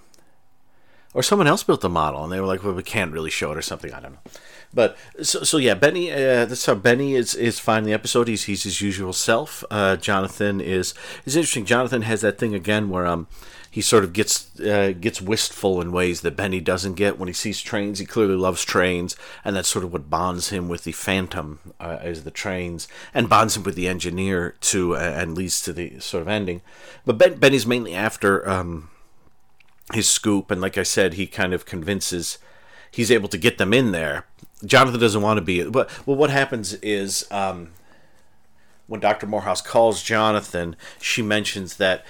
or someone else built the model and they were like, well, we can't really show it or something. I don't know. But so, so yeah, Benny. Uh, that's how Benny is is fine in the episode. He's he's his usual self. Uh, Jonathan is is interesting. Jonathan has that thing again where um he sort of gets uh, gets wistful in ways that Benny doesn't get when he sees trains. He clearly loves trains, and that's sort of what bonds him with the Phantom uh, as the trains, and bonds him with the engineer too, uh, and leads to the sort of ending. But ben, Benny's mainly after um, his scoop, and like I said, he kind of convinces. He's able to get them in there. Jonathan doesn't want to be. But well, what happens is um, when Doctor Moorhouse calls Jonathan, she mentions that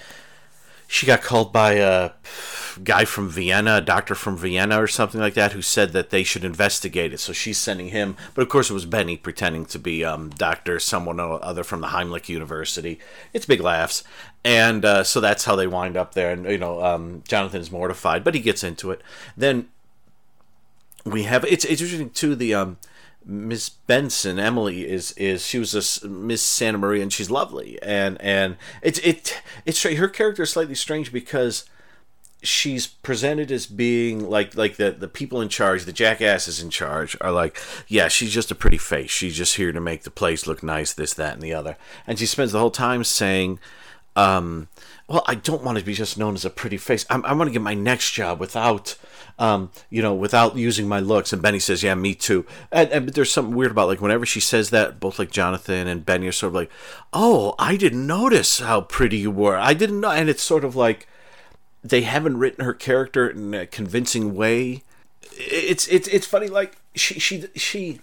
she got called by a guy from Vienna, a doctor from Vienna or something like that, who said that they should investigate it. So she's sending him, but of course it was Benny pretending to be um, doctor, someone or other from the Heimlich University. It's big laughs, and uh, so that's how they wind up there. And you know, um, Jonathan's mortified, but he gets into it. Then we have it's, it's interesting too. The um, Miss Benson, Emily is is she was a Miss Santa Maria and she's lovely. And and it's it it's her character is slightly strange because she's presented as being like like the the people in charge the jackasses in charge are like yeah she's just a pretty face. She's just here to make the place look nice this that and the other. And she spends the whole time saying um well i don't want to be just known as a pretty face. I'm, I want to get my next job without um, you know, without using my looks. And Benny says, "Yeah, me too." And, and but there's something weird about like whenever she says that, both like Jonathan and Benny are sort of like, "Oh, I didn't notice how pretty you were. I didn't know." And it's sort of like they haven't written her character in a convincing way. It's it's it's funny. Like she she she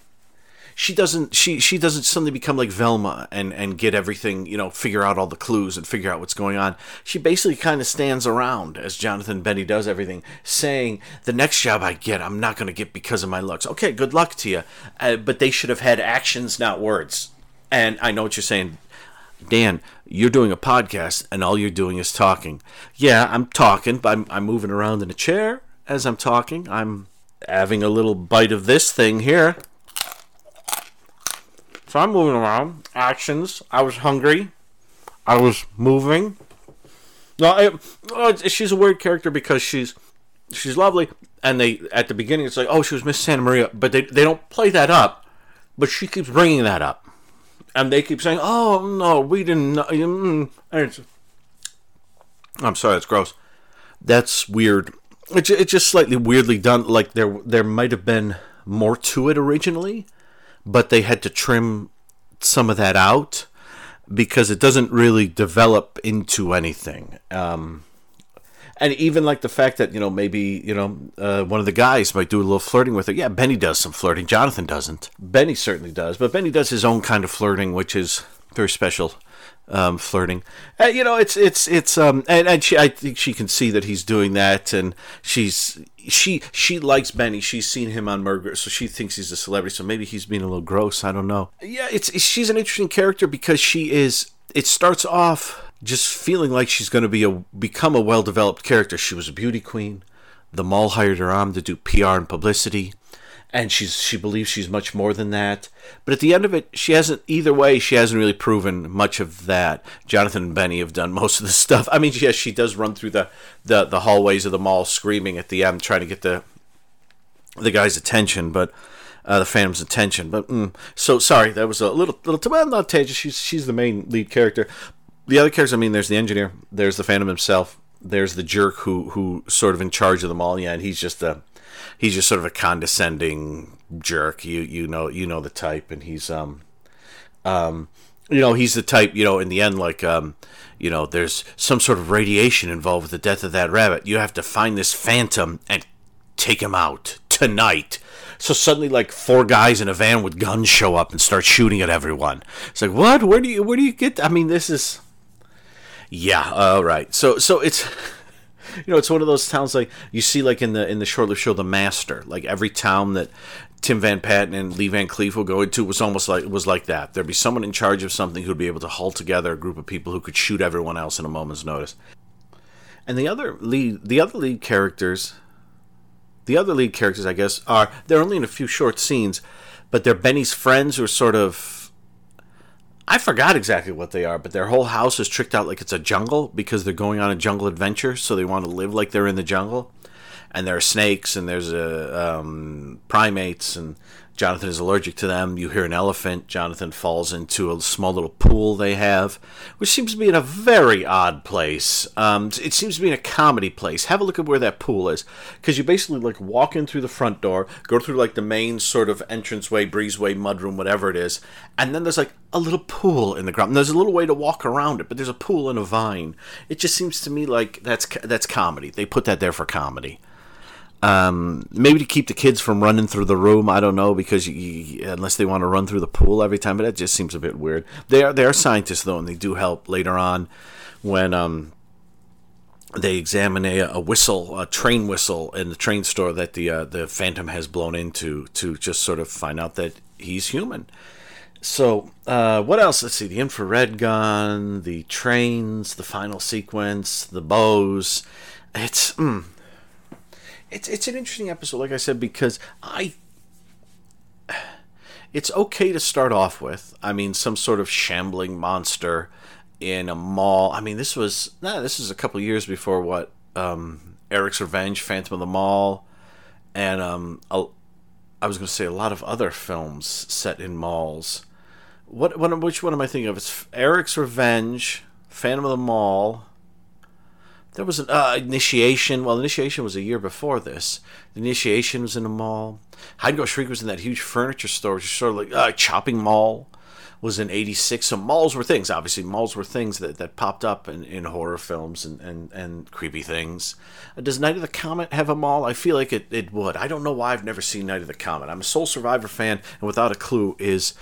she doesn't she she doesn't suddenly become like Velma and and get everything you know figure out all the clues and figure out what's going on. She basically kind of stands around as Jonathan Benny does everything, saying the next job I get I'm not going to get because of my looks. Okay, good luck to you, uh, but they should have had actions, not words. And I know what you're saying. Dan, you're doing a podcast and all you're doing is talking. Yeah, I'm talking, but I'm, I'm moving around in a chair as I'm talking. I'm having a little bite of this thing here. So I'm moving around. Actions. I was hungry. I was moving. No, oh, she's a weird character because she's she's lovely, and they at the beginning it's like, oh, she was Miss Santa Maria, but they they don't play that up, but she keeps bringing that up, and they keep saying, oh no, we didn't. Mm, it's, I'm sorry, that's gross. That's weird. It's it's just slightly weirdly done. Like there there might have been more to it originally, but they had to trim some of that out because it doesn't really develop into anything. Um, and even like the fact that you know maybe you know uh, one of the guys might do a little flirting with her. Yeah, Benny does some flirting. Jonathan doesn't. Benny certainly does, but Benny does his own kind of flirting, which is very special um, flirting. Uh, you know, it's it's it's um, and and she, I think she can see that he's doing that, and she's she she likes Benny. She's seen him on Murder, so she thinks he's a celebrity. So maybe he's being a little gross. I don't know. Yeah, it's, it's she's an interesting character because she is. It starts off just feeling like she's going to be a become a well developed character. She was a beauty queen. The mall hired her on to do PR and publicity and she's she believes she's much more than that. But at the end of it, she hasn't. Either way, she hasn't really proven much of that. Jonathan and Benny have done most of the stuff. I mean, yes, she does run through the the, the hallways of the mall screaming at the end, trying to get the the guy's attention, but. Uh, the Phantom's attention, but mm, so sorry. That was a little, little. Well, not Taja. She's she's the main lead character. The other characters, I mean, there's the engineer, there's the Phantom himself, there's the jerk who who sort of in charge of the mall. Yeah, and he's just a he's just sort of a condescending jerk. You you know you know the type, and he's um um you know he's the type you know in the end like um you know there's some sort of radiation involved with the death of that rabbit. You have to find this phantom and take him out tonight. So suddenly, like four guys in a van with guns show up and start shooting at everyone. It's like, what? Where do you where do you get? I mean, this is, yeah, all right. So so it's you know, it's one of those towns like you see, like in the in the short-lived show, The Master. Like every town that Tim Van Patten and Lee Van Cleef will go into was almost like was like that. There'd be someone in charge of something who'd be able to hull together a group of people who could shoot everyone else in a moment's notice. And the other lead, the other lead characters, the other lead characters, I guess, are they're only in a few short scenes, but they're Benny's friends who are sort of I forgot exactly what they are, but their whole house is tricked out like it's a jungle because they're going on a jungle adventure, so they want to live like they're in the jungle. And there are snakes, and there's a um, primates, and Jonathan is allergic to them. You hear an elephant. Jonathan falls into a small little pool they have, which seems to be in a very odd place. Um, it seems to be in a comedy place. Have a look at where that pool is, because you basically like walk in through the front door, go through like the main sort of entranceway, breezeway, mudroom, whatever it is, and then there's like a little pool in the ground. And there's a little way to walk around it, but there's a pool and a vine. It just seems to me like that's that's comedy. They put that there for comedy. Um, maybe to keep the kids from running through the room. I don't know because you, unless they want to run through the pool every time, but that just seems a bit weird. They are they are scientists though, and they do help later on when um, they examine a, a, whistle, a train whistle in the train store that the uh, the Phantom has blown into to just sort of find out that he's human. So, uh, what else? Let's see. The infrared gun, the trains, the final sequence, the bows. It's mm, it's it's an interesting episode, like I said, because I it's okay to start off with. I mean, some sort of shambling monster in a mall. I mean, this was nah, this is a couple years before what um, Eric's Revenge, Phantom of the Mall, and um, a, I was going to say a lot of other films set in malls. What, what which one am I thinking of? It's Eric's Revenge, Phantom of the Mall. There was an uh, initiation. Well, initiation was a year before this. The initiation was in a mall. Hide Go Shriek was in that huge furniture store, which is sort of like a uh, chopping mall. was in 86 so malls were things obviously malls were things that, that popped up in, in horror films and, and, and creepy things Uh, does night of the comet have a mall i feel like it, it would i don't know why i've never seen night of the comet i'm a sole survivor fan and without a clue is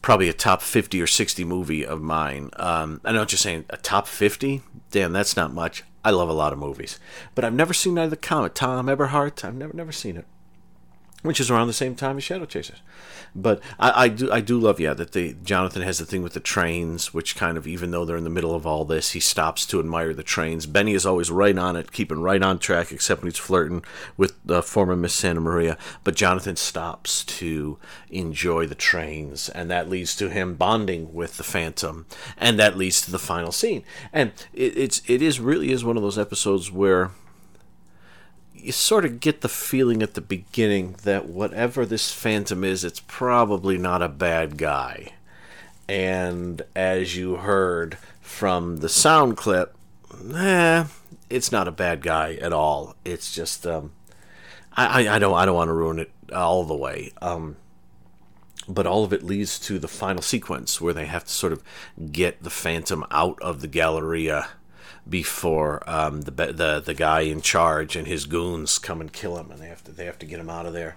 probably a top 50 or 60 movie of mine um, i know what you're saying a top 50 damn that's not much i love a lot of movies but i've never seen either comet thom eberhardt i've never never seen it which is around the same time as Shadow Chasers. But I, I do I do love yeah that the Jonathan has the thing with the trains, which kind of even though they're in the middle of all this, he stops to admire the trains. Benny is always right on it, keeping right on track, except when he's flirting with uh, former Miss Santa Maria. But Jonathan stops to enjoy the trains, and that leads to him bonding with the Phantom, and that leads to the final scene. And it, it's it is really is one of those episodes where you sort of get the feeling at the beginning that whatever this phantom is, it's probably not a bad guy. And as you heard from the sound clip, eh, it's not a bad guy at all. It's just um, I, I, I don't I don't want to ruin it all the way. Um, but all of it leads to the final sequence where they have to sort of get the phantom out of the Galleria before um, the the the guy in charge and his goons come and kill him, and they have to they have to get him out of there.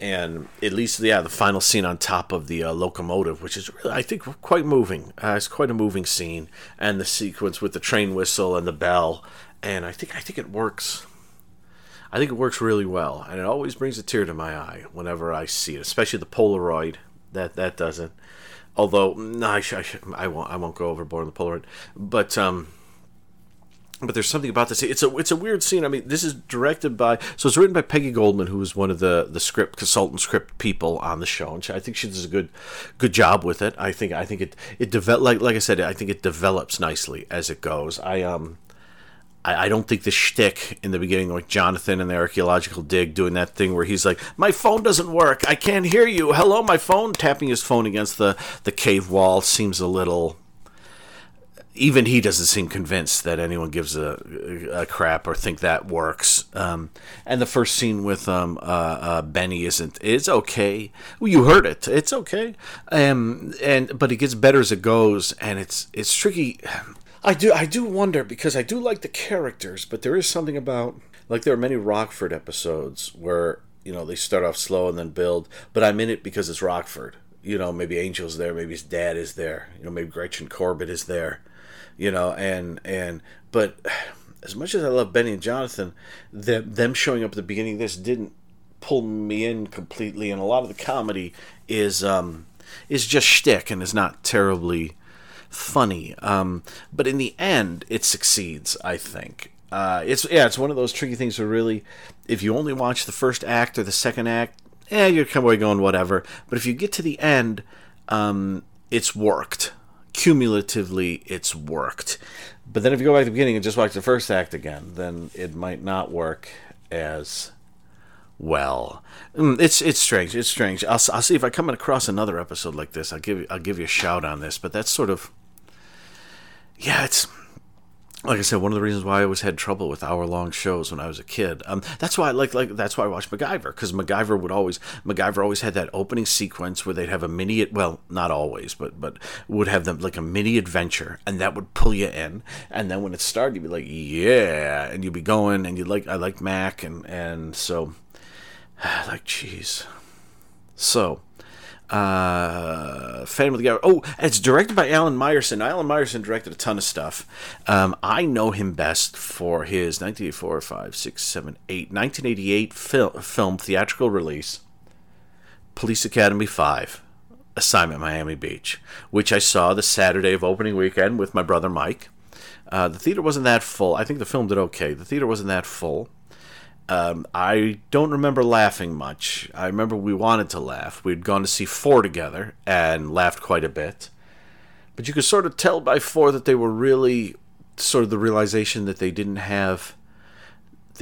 And at least, yeah, the final scene on top of the uh, locomotive, which is really, I think, quite moving. Uh, it's quite a moving scene, and the sequence with the train whistle and the bell, and I think I think it works. I think it works really well, and it always brings a tear to my eye whenever I see it, especially the Polaroid. That that doesn't. Although no, I, sh- I, sh- I won't I won't go overboard on the Polaroid, but um, but there's something about this. It's a it's a weird scene. I mean, this is directed by so it's written by Peggy Goldman, who was one of the the script consultant script people on the show, and she, I think she does a good good job with it. I think I think it it develop like like I said, I think it develops nicely as it goes. I um. I, I don't think the shtick in the beginning, like Jonathan and the archaeological dig, doing that thing where he's like, "My phone doesn't work. I can't hear you. Hello, my phone." Tapping his phone against the the cave wall seems a little even he doesn't seem convinced that anyone gives a, a crap or think that works. Um, and the first scene with um, uh, uh, Benny isn't. It's okay. Well, you heard it. It's okay. Um, and but it gets better as it goes, and it's it's tricky. I do I do wonder because I do like the characters, but there is something about like there are many Rockford episodes where you know they start off slow and then build, but I'm in it because it's Rockford. You know, maybe Angel's there, maybe his dad is there. You know, maybe Gretchen Corbett is there you know and and but as much as i love benny and jonathan them, them showing up at the beginning of this didn't pull me in completely and a lot of the comedy is um is just shtick and is not terribly funny. Um but in the end it succeeds i think. Uh it's yeah it's one of those tricky things where really if you only watch the first act or the second act yeah you're kind of going whatever. But if you get to the end um it's worked cumulatively it's worked. But then if you go back to the beginning and just watch the first act again, then it might not work as well. Mm, It's it's strange. It's strange. I'll, I'll see if I come across another episode like this. I'll give I'll give you a shout on this. But that's sort of yeah. It's like I said, one of the reasons why I always had trouble with hour-long shows when I was a kid. Um, that's why I like like that's why I watched MacGyver because MacGyver would always MacGyver always had that opening sequence where they'd have a mini well not always but but would have them like a mini adventure and that would pull you in and then when it started you'd be like yeah and you'd be going and you'd like I liked Mac and and so like jeez, so uh, Phantom of the Gallery. Oh, it's directed by Alan Myerson. Alan Myerson directed a ton of stuff. Um, I know him best for his 1984, 5, 6, 7, 8, 1988 fil- film theatrical release, Police Academy 5, Assignment Miami Beach, which I saw the Saturday of opening weekend with my brother Mike. Uh, the theater wasn't that full. I think the film did okay. The theater wasn't that full. Um, I don't remember laughing much. I remember we wanted to laugh. We'd gone to see four together and laughed quite a bit. But you could sort of tell by four that they were really sort of the realization that they didn't have.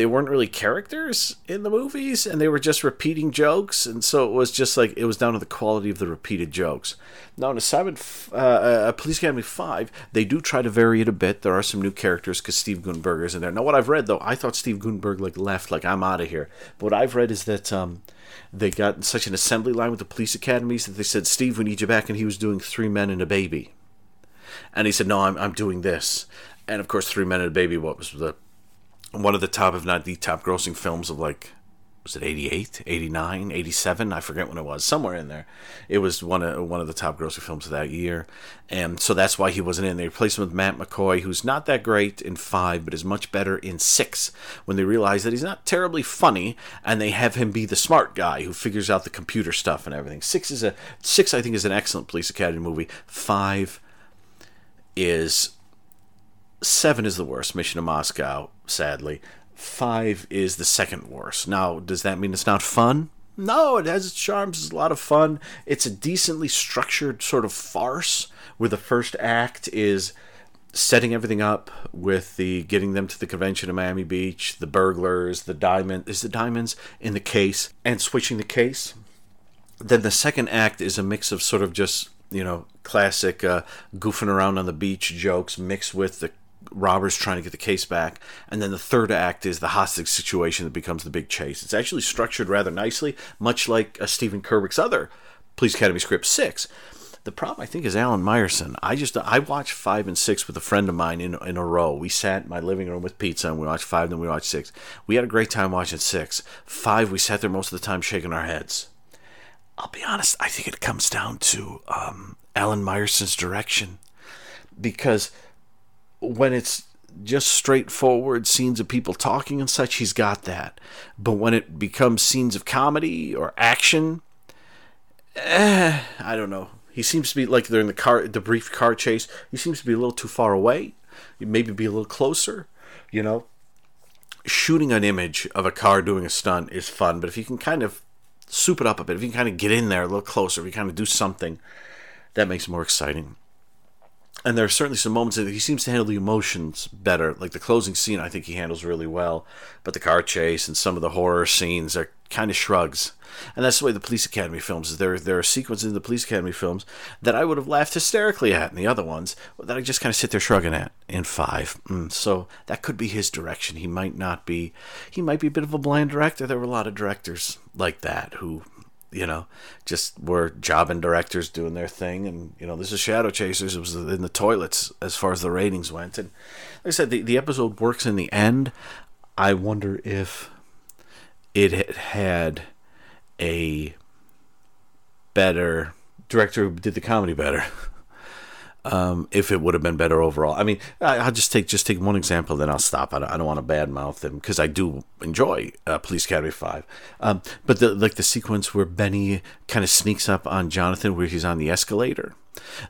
They weren't really characters in the movies and they were just repeating jokes and so it was just like it was down to the quality of the repeated jokes. Now in assignment f- uh, uh, police academy 5 they do try to vary it a bit. There are some new characters because steve Guttenberg is in there. Now what i've read though i thought steve Guttenberg like left like i'm out of here. But what i've read is that um, they got such an assembly line with the police academies that they said steve we need you back and he was doing three men and a baby. And he said no i'm, I'm doing this. And of course three men and a baby what was the one of the top, if not the top grossing films of like, was it 88, 89, 87? I forget when it was, somewhere in there. It was one of one of the top grossing films of that year. And so that's why he wasn't in. They replaced him with Matt McCoy, who's not that great in five, but is much better in six when they realize that he's not terribly funny and they have him be the smart guy who figures out the computer stuff and everything. Six is a six I think is an excellent police academy movie. Five is seven is the worst, Mission to Moscow, sadly. Five is the second worst. Now, does that mean it's not fun? No, it has its charms. It's a lot of fun. It's a decently structured sort of farce where the first act is setting everything up with the getting them to the convention in Miami Beach, the burglars, the diamond is the diamonds in the case, and switching the case. Then the second act is a mix of sort of just you know classic uh, goofing around on the beach jokes mixed with the robbers trying to get the case back. And then the third act is the hostage situation that becomes the big chase. It's actually structured rather nicely, much like a Stephen Curwick's other Police Academy script six. The problem, I think, is Alan Myerson. I just I watched five and six with a friend of mine in in a row. We sat in my living room with pizza and we watched five, then we watched six. We had a great time watching six. Five, we sat there most of the time shaking our heads. I'll be honest. I think it comes down to um, Alan Myerson's direction, because when it's just straightforward scenes of people talking and such, he's got that. But when it becomes scenes of comedy or action, eh, I don't know. He seems to be like they're in the car, the brief car chase. He seems to be a little too far away. Maybe be a little closer. You know, shooting an image of a car doing a stunt is fun, but if you can kind of soup it up a bit, if you can kind of get in there a little closer, if you kind of do something, that makes it more exciting and there are certainly some moments that he seems to handle the emotions better. Like the closing scene, I think he handles really well. But the car chase and some of the horror scenes are kind of shrugs. And that's the way the Police Academy films is. There, there are sequences in the Police Academy films that I would have laughed hysterically at, and the other ones that I just kind of sit there shrugging at in five. Mm, so that could be his direction. He might not be. He might be a bit of a blind director. There were a lot of directors like that who you know, just were jobbing directors doing their thing. And, you know, this is Shadow Chasers. It was in the toilets as far as the ratings went. And like I said, the, the episode works in the end. I wonder if it had had a better director who did the comedy better. um, if it would have been better overall. I mean, I, will just take just take one example, then I'll stop. I don't, I don't want to badmouth them because I do enjoy uh, Police Academy Five. Um, but the, like the sequence where Benny kind of sneaks up on Jonathan, where he's on the escalator.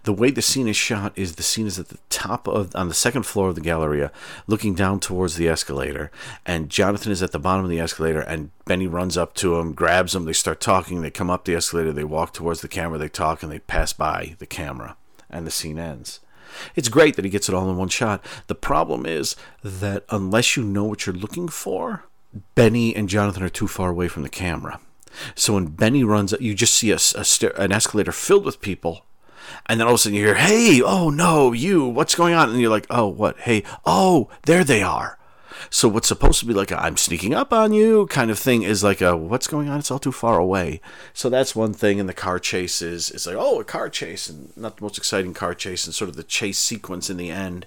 The way the scene is shot is the scene is at the top of on the second floor of the Galleria, looking down towards the escalator, and Jonathan is at the bottom of the escalator, and Benny runs up to him, grabs him. They start talking. They come up the escalator. They walk towards the camera. They talk, and they pass by the camera and the scene ends. It's great that he gets it all in one shot. The problem is that unless you know what you're looking for, Benny and Jonathan are too far away from the camera. So when Benny runs, you just see a, a stair, an escalator filled with people, and then all of a sudden you hear, "Hey, oh no, you! What's going on?" And you're like, "Oh, what? Hey, oh, there they are." So what's supposed to be like I'm sneaking up on you kind of thing is like a what's going on? It's all too far away. So that's one thing. And the car chase is it's like oh a car chase and not the most exciting car chase and sort of the chase sequence in the end.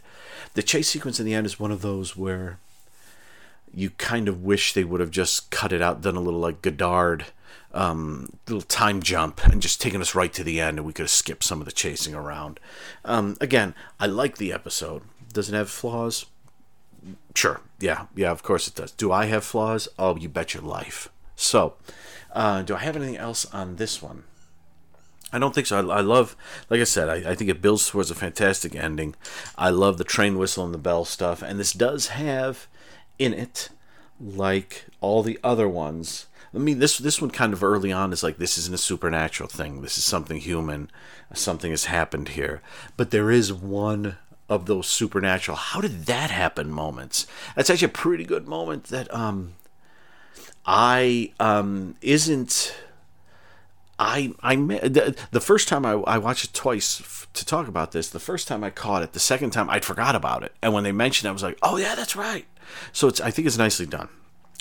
The chase sequence in the end is one of those where you kind of wish they would have just cut it out, done a little like Godard um, little time jump and just taken us right to the end, and we could have skipped some of the chasing around. Um, again, I like the episode. Does it have flaws? Sure. Yeah. Yeah. Of course it does. Do I have flaws? Oh, you bet your life. So, uh, do I have anything else on this one? I don't think so. I, I love, like I said, I, I, think it builds towards a fantastic ending. I love the train whistle and the bell stuff, and this does have in it, like all the other ones. I mean, this this one kind of early on is like this isn't a supernatural thing. This is something human. Something has happened here, but there is one of those supernatural how did that happen moments. That's actually a pretty good moment that um I um isn't I I the, the first time I, I watched it twice f- to talk about this. The first time I caught it, the second time I'd forgot about it, and when they mentioned it, I was like, "Oh yeah, that's right." So it's I think it's nicely done.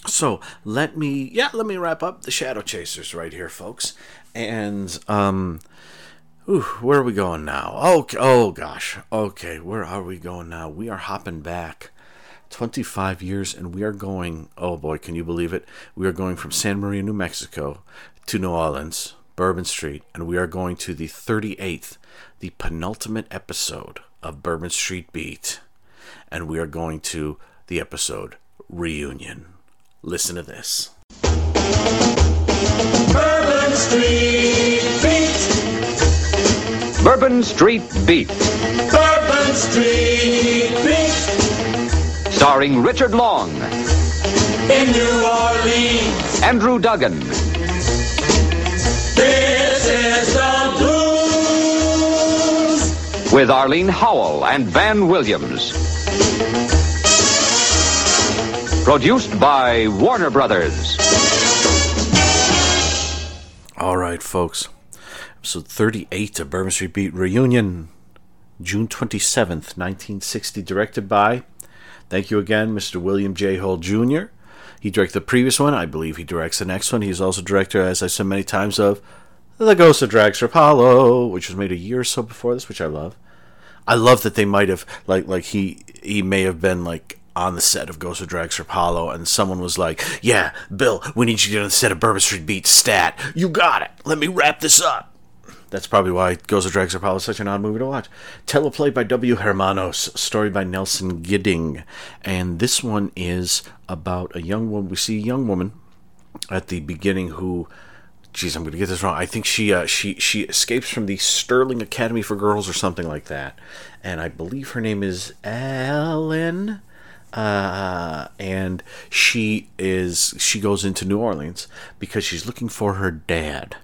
So let me yeah let me wrap up the Shadow Chasers right here, folks, and um. Ooh, where are we going now? Oh, oh gosh. Okay, where are we going now? We are hopping back 25 years and we are going, oh boy, can you believe it? We are going from San Maria, New Mexico to New Orleans, Bourbon Street, and we are going to the 38th, the penultimate episode of Bourbon Street Beat. And we are going to the episode Reunion. Listen to this. Bourbon Street Beat. Bourbon Street Beat, Bourbon Street Beat. starring Richard Long, In New Orleans. Andrew Duggan, This is the blues. with Arlene Howell and Van Williams. Produced by Warner Brothers. All right, folks. Episode 38 of Bourbon Street Beat Reunion, June 27th, 1960, directed by, thank you again, Mr. William J. Hole Jr. He directed the previous one. I believe he directs the next one. He's also director, as I said many times, of The Ghost of Dragstrip Hollow, which was made a year or so before this, which I love. I love that they might have like like he he may have been like on the set of Ghost of Dragstrip Hollow, and someone was like, "Yeah, Bill, we need you to get on the set of Bourbon Street Beat stat. You got it. Let me wrap this up." That's probably why Ghost of Dragstrip Hollow is such an odd movie to watch. Teleplay by W. Hermanos, story by Nelson Gidding, and this one is about a young woman. We see a young woman at the beginning who geez, I'm going to get this wrong. I think she uh, she she escapes from the Sterling Academy for Girls or something like that, and I believe her name is Ellen. Uh, and she is she goes into New Orleans because she's looking for her dad.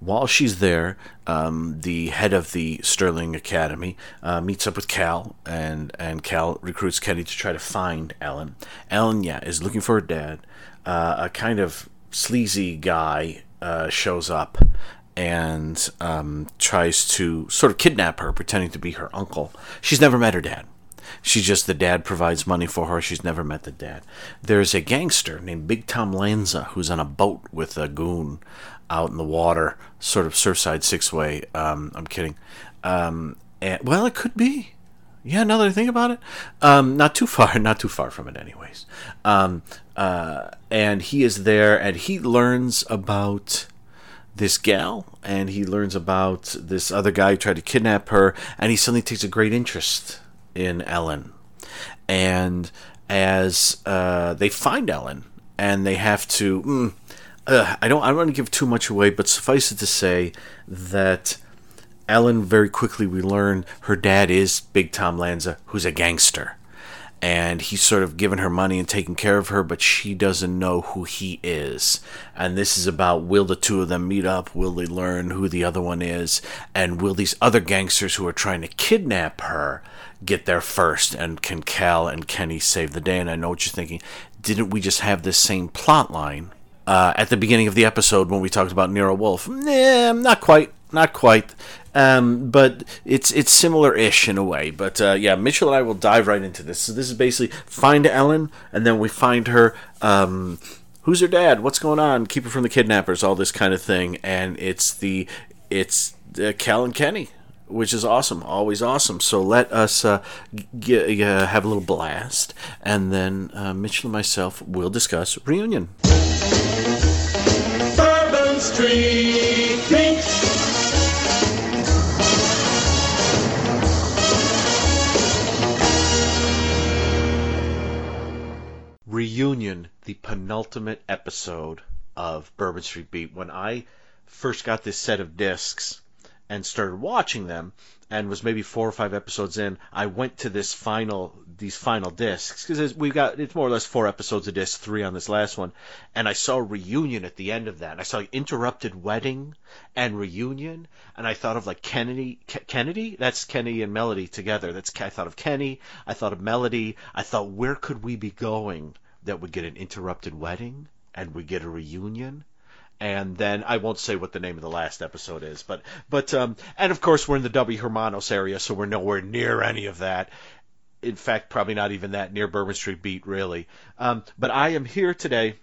While she's there, um, the head of the Sterling Academy uh, meets up with Cal, and and Cal recruits Kenny to try to find Ellen. Ellen, yeah, is looking for her dad. Uh, a kind of sleazy guy uh, shows up and um, tries to sort of kidnap her, pretending to be her uncle. She's never met her dad. She's just the dad provides money for her. She's never met the dad. There's a gangster named Big Tom Lanza who's on a boat with a goon out in the water, sort of Surfside Six Way. Um, I'm kidding. Um, and, well, it could be. Yeah, now that I think about it, um, not too far, not too far from it, anyways. Um, uh, and he is there, and he learns about this gal, and he learns about this other guy who tried to kidnap her, and he suddenly takes a great interest in Ellen. And as uh, they find Ellen, and they have to, mm, uh, I don't, I don't want to give too much away, but suffice it to say that Ellen very quickly we learn her dad is Big Tom Lanza, who's a gangster. And he's sort of given her money and taking care of her, but she doesn't know who he is. And this is about will the two of them meet up? Will they learn who the other one is? And will these other gangsters who are trying to kidnap her get there first? And can Cal and Kenny save the day? And I know what you're thinking. Didn't we just have this same plot line uh, at the beginning of the episode when we talked about Nero Wolfe? Nah, not quite. Not quite. Um, but it's it's similar-ish in a way. But uh, yeah, Mitchell and I will dive right into this. So this is basically find Ellen, and then we find her. Um, who's her dad? What's going on? Keep her from the kidnappers. All this kind of thing. And it's the it's uh, Cal and Kenny, which is awesome. Always awesome. So let us uh, g- uh, have a little blast, and then uh, Mitchell and myself will discuss reunion. Street Beat. Reunion, the penultimate episode of Bourbon Street Beat. When I first got this set of discs and started watching them and was maybe four or five episodes in, I went to this final these final discs because we've got it's more or less four episodes of disc three on this last one, and I saw reunion at the end of that. I saw interrupted wedding and reunion, and I thought of like Kennedy Ke- Kennedy. That's Kenny and Melody together. That's I thought of Kenny. I thought of Melody. I thought where could we be going that would get an interrupted wedding and we get a reunion and then I won't say what the name of the last episode is, but but um, and of course we're in the W Hermanos area, so we're nowhere near any of that. In fact, probably not even that near Bourbon Street Beat, really. Um, but I am here today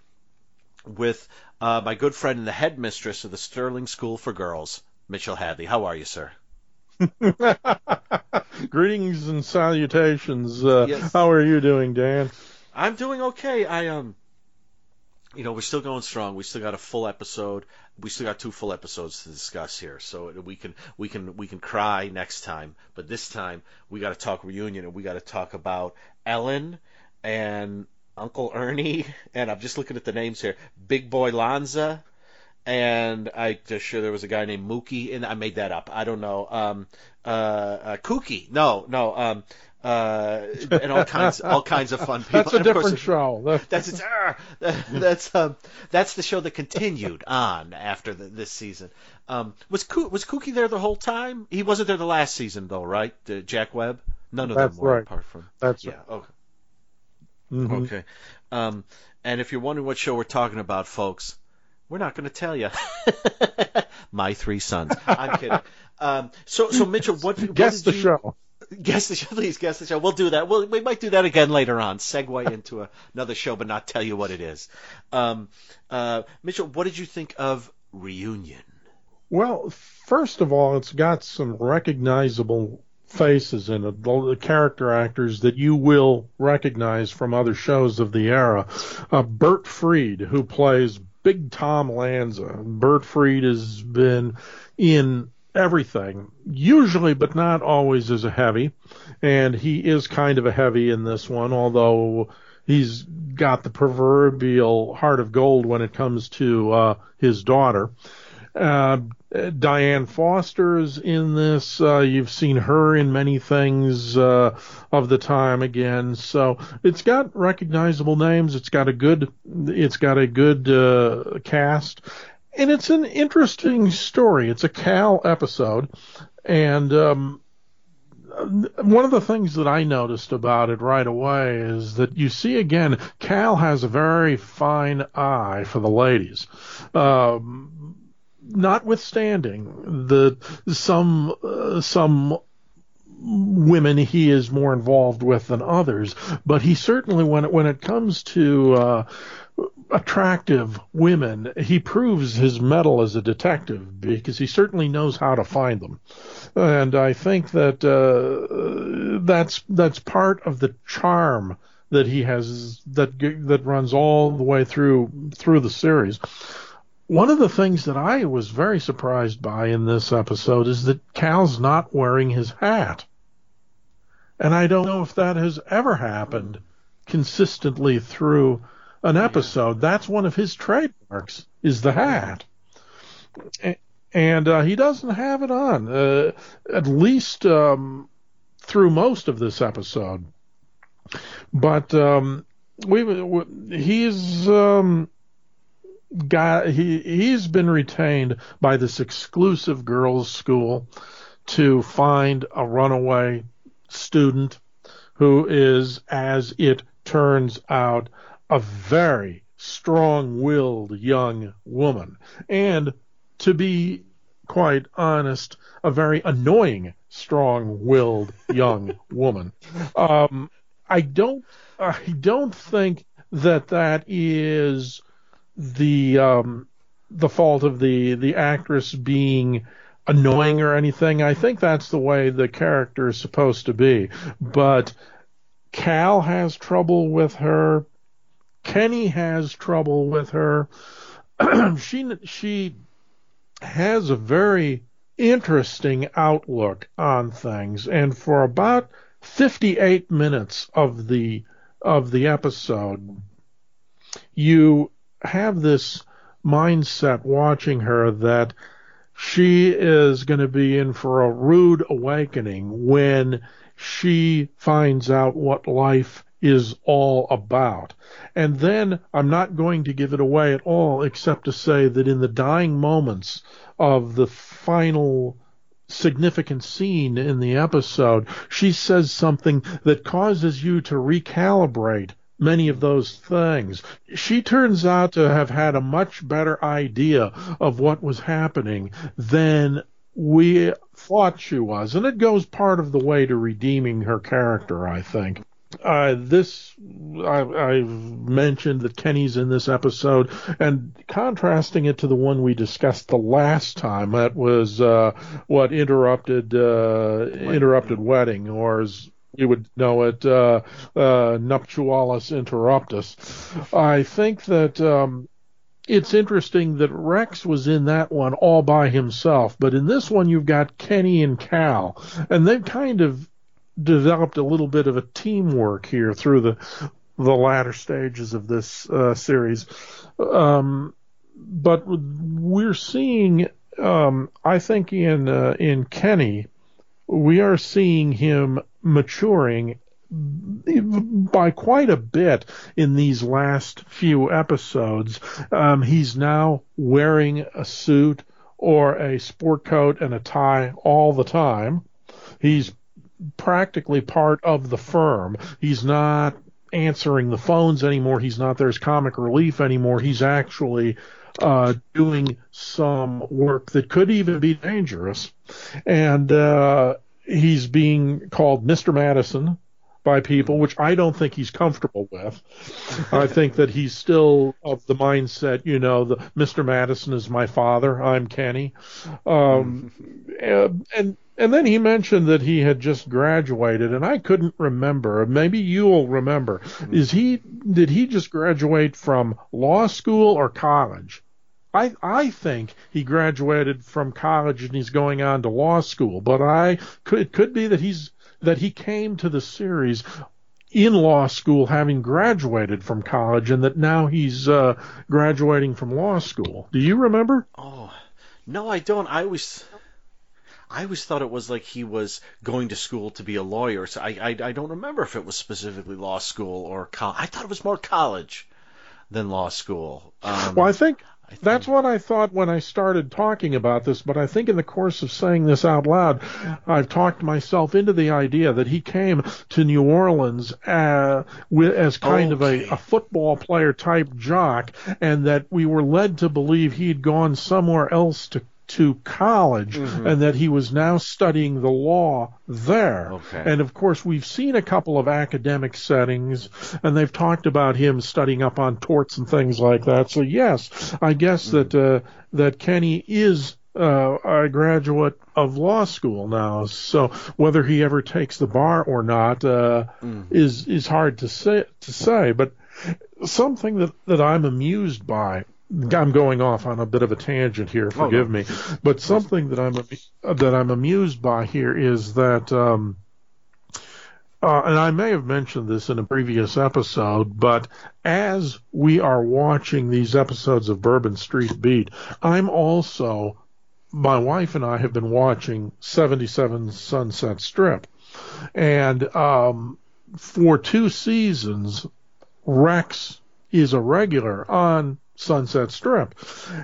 with uh, my good friend and the headmistress of the Sterling School for Girls, Mitchell Hadley. How are you, sir? Greetings and salutations. Uh, Yes. How are you doing, Dan? I'm doing okay. I um, you know, we're still going strong. We still got a full episode. We still got two full episodes to discuss here, so we can we can we can cry next time. But this time we got to talk reunion, and we got to talk about Ellen and Uncle Ernie, and I'm just looking at the names here. Big Boy Lanza, and I just sure there was a guy named Mookie, and I made that up. I don't know. Um, uh, uh Kookie. No, no. Um, uh, and all kinds, all kinds of fun people. That's a And of course, different show. That's it's, ah, that's um, that's the show that continued on after the, this season. Um, was Coo- was Kookie there the whole time? He wasn't there the last season though, right? The Jack Webb. None of That's them were right. apart from. That's yeah. right. Okay. Mhm. Okay. Um, and if you're wondering what show we're talking about, folks, we're not going to tell you. My three sons. I'm kidding. Um, so, so Mitchell, what? what Guess did the you- show. Guess the show, please guess the show. We'll do that. We'll, we might do that again later on. Segue into a, another show, but not tell you what it is. Um, uh, Mitchell, what did you think of Reunion? Well, first of all, it's got some recognizable faces in it, the the character actors that you will recognize from other shows of the era. Uh, Bert Freed, who plays Big Tom Lanza. Bert Freed has been in everything, usually, but not always as a heavy, and he is kind of a heavy in this one, although he's got the proverbial heart of gold when it comes to uh, his daughter. Uh, Dianne Foster's in this. Uh, you've seen her in many things uh, of the time again. So it's got recognizable names. It's got a good. It's got a good uh, cast, and it's an interesting story. It's a Cal episode, and um, one of the things that I noticed about it right away is that you see again, Cal has a very fine eye for the ladies. Um, notwithstanding the some uh, some women he is more involved with than others, but he certainly when it, when it comes to uh, attractive women, he proves his mettle as a detective because he certainly knows how to find them, and I think that uh, that's that's part of the charm that he has that that runs all the way through through the series. One of the things that I was very surprised by in this episode is that Cal's not wearing his hat. And I don't know if that has ever happened consistently through an episode. That's one of his trademarks is the hat. And uh, he doesn't have it on, uh, at least um, through most of this episode. But um, we, we he's um, got he he's been retained by this exclusive girls' school to find a runaway student who is, as it turns out, a very strong-willed young woman, and to be quite honest, a very annoying, strong-willed young woman. Um, I don't, I don't think that that is the um, the fault of the the actress being annoying or anything. I think that's the way the character is supposed to be. But Cal has trouble with her. Kenny has trouble with her. she she has a very interesting outlook on things, and for about 58 minutes of the of the episode, you have this mindset watching her that she is going to be in for a rude awakening when she finds out what life is all about. And then I'm not going to give it away at all, except to say that in the dying moments of the final significant scene in the episode, she says something that causes you to recalibrate many of those things. She turns out to have had a much better idea of what was happening than we thought she was. And it goes part of the way to redeeming her character, I think. Uh, this, I, I've mentioned that Kenny's in this episode, and contrasting it to the one we discussed the last time, that was uh, what interrupted uh, interrupted wedding, or as you would know it, uh, uh, nuptialis interruptus. I think that um, it's interesting that Rex was in that one all by himself, but in this one you've got Kenny and Cal, and they've kind of developed a little bit of a teamwork here through the the latter stages of this uh, series. Um, but we're seeing, um, I think, in uh, in Kenny, we are seeing him maturing by quite a bit in these last few episodes. Um, he's now wearing a suit or a sport coat and a tie all the time. He's practically part of the firm. He's not answering the phones anymore. He's not there as comic relief anymore. He's actually uh, doing some work that could even be dangerous. And uh, he's being called Mr. Madison by people, which I don't think he's comfortable with. I think that he's still of the mindset, you know, the Mr. Madison is my father. I'm Kenny. Um, and and then he mentioned that he had just graduated, and I couldn't remember. Maybe you'll remember. Is he? Did he just graduate from law school or college? I I think he graduated from college and he's going on to law school. But I could it could be that he's that he came to the series in law school having graduated from college and that now he's uh, graduating from law school. Do you remember? Oh, no, I don't. I always, I always thought it was like he was going to school to be a lawyer. So I, I, I don't remember if it was specifically law school or college. I thought it was more college than law school. Um, Well, I think that's what I thought when I started talking about this, but I think in the course of saying this out loud, I've talked myself into the idea that he came to New Orleans uh, with, as kind of a, a football player type jock, and that we were led to believe he'd gone somewhere else to to college Mhm. and that he was now studying the law there. Okay. And of course, we've seen a couple of academic settings, and they've talked about him studying up on torts and things like that. So yes, I guess that uh, that Kenny is uh, a graduate of law school now. So whether he ever takes the bar or not uh, is is hard to say to say. But something that that I'm amused by. I'm going off on a bit of a tangent here. Oh, no. Forgive me, but something that I'm that I'm amused by here is that, um, uh, and I may have mentioned this in a previous episode, but as we are watching these episodes of Bourbon Street Beat, I'm also my wife and I have been watching 77 Sunset Strip, and um, for two seasons, Rex is a regular on Sunset Strip.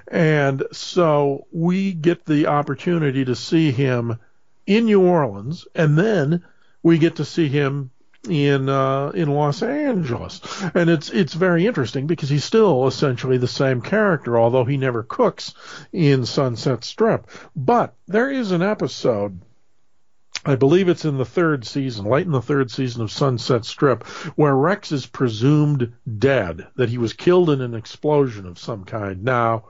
And so we get the opportunity to see him in New Orleans, and then we get to see him in uh, in Los Angeles, and it's it's very interesting because he's still essentially the same character, although he never cooks in Sunset Strip. But there is an episode I believe it's in the third season, late in the third season of Sunset Strip, where Rex is presumed dead, that he was killed in an explosion of some kind. Now,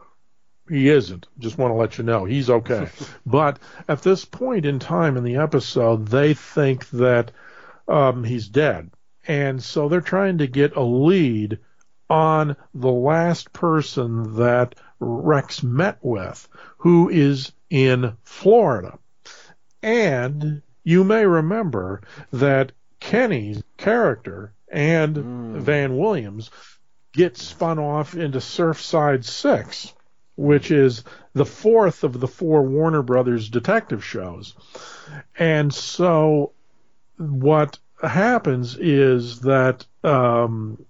he isn't. Just want to let you know. He's okay. but at this point in time in the episode, they think that um, he's dead. And so they're trying to get a lead on the last person that Rex met with, who is in Florida. And you may remember that Kenny's character and Van Williams get spun off into Surfside Six. which is the fourth of the four Warner Brothers detective shows. And so what happens is that um,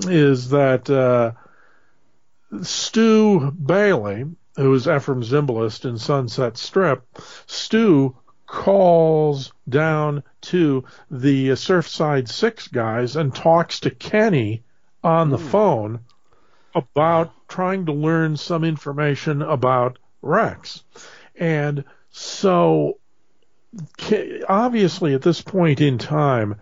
is that uh, Stu Bailey, who is Efrem Zimbalist in Sunset Strip, Stu calls down to the Surfside Six guys and talks to Kenny on the phone about trying to learn some information about Rex. And so, obviously, at this point in time,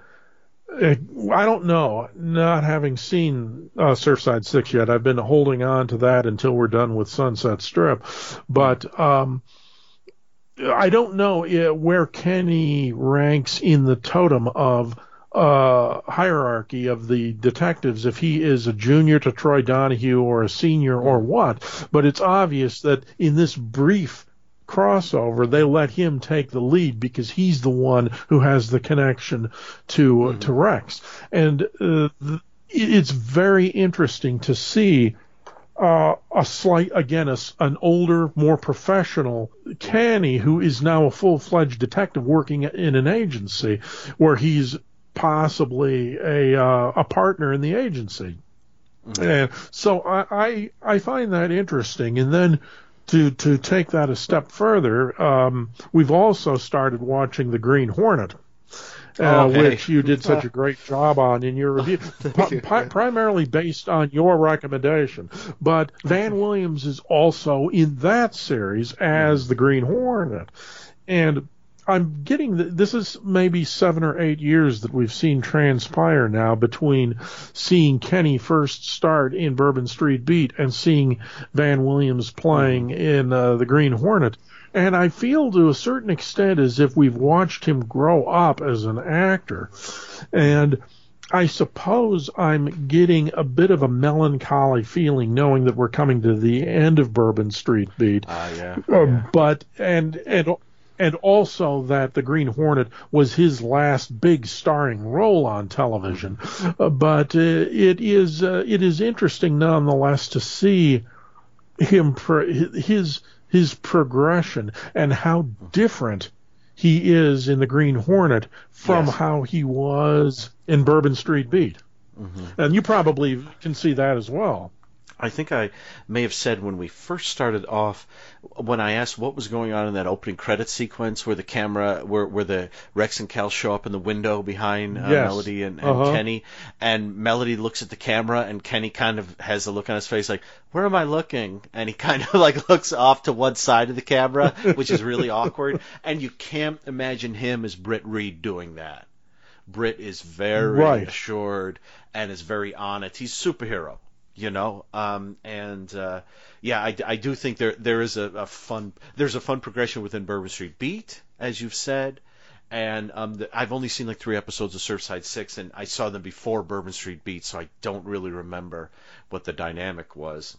uh, I don't know, not having seen uh, Surfside Six yet. I've been holding on to that until we're done with Sunset Strip, but um, I don't know uh, where Kenny ranks in the totem of uh, hierarchy of the detectives, if he is a junior to Troy Donahue or a senior or what. But it's obvious that in this brief crossover, they let him take the lead because he's the one who has the connection to to Rex, and uh, th- it's very interesting to see uh, a slight, again, a an older, more professional Kenny who is now a full fledged detective working in an agency where he's possibly a uh, a partner in the agency. And so I, I I find that interesting. And then to to take that a step further, um, we've also started watching the Green Hornet. Uh. Which you did such a great job on in your review, pri- pri- primarily based on your recommendation. But Van Williams is also in that series as the Green Hornet, and I'm getting th- this is maybe seven or eight years that we've seen transpire now between seeing Kenny first start in Bourbon Street Beat and seeing Van Williams playing in uh, the Green Hornet. And I feel to a certain extent as if we've watched him grow up as an actor. And I suppose I'm getting a bit of a melancholy feeling knowing that we're coming to the end of Bourbon Street Beat. Ah, yeah. Uh, but and and and also that the Green Hornet was his last big starring role on television. Uh, but uh, it is uh, it is interesting nonetheless to see him pro- his his progression and how different he is in the Green Hornet from Yes. how he was in Bourbon Street Beat. Mm-hmm. And you probably can see that as well. I think I may have said when we first started off, when I asked what was going on in that opening credit sequence where the camera, where, where the Rex and Cal show up in the window behind uh, Yes. Melody and, and Uh-huh. Kenny, and Melody looks at the camera, and Kenny kind of has a look on his face like, "Where am I looking?" And he kind of like looks off to one side of the camera, which is really awkward, and you can't imagine him as Britt Reed doing that. Britt is very Right. assured and is very on it. He's a superhero, you know. Um, and uh, yeah, I, I do think there there is a, a fun there's a fun progression within Bourbon Street Beat, as you've said. And um, the, I've only seen like three episodes of Surfside Six, and I saw them before Bourbon Street Beat, so I don't really remember what the dynamic was.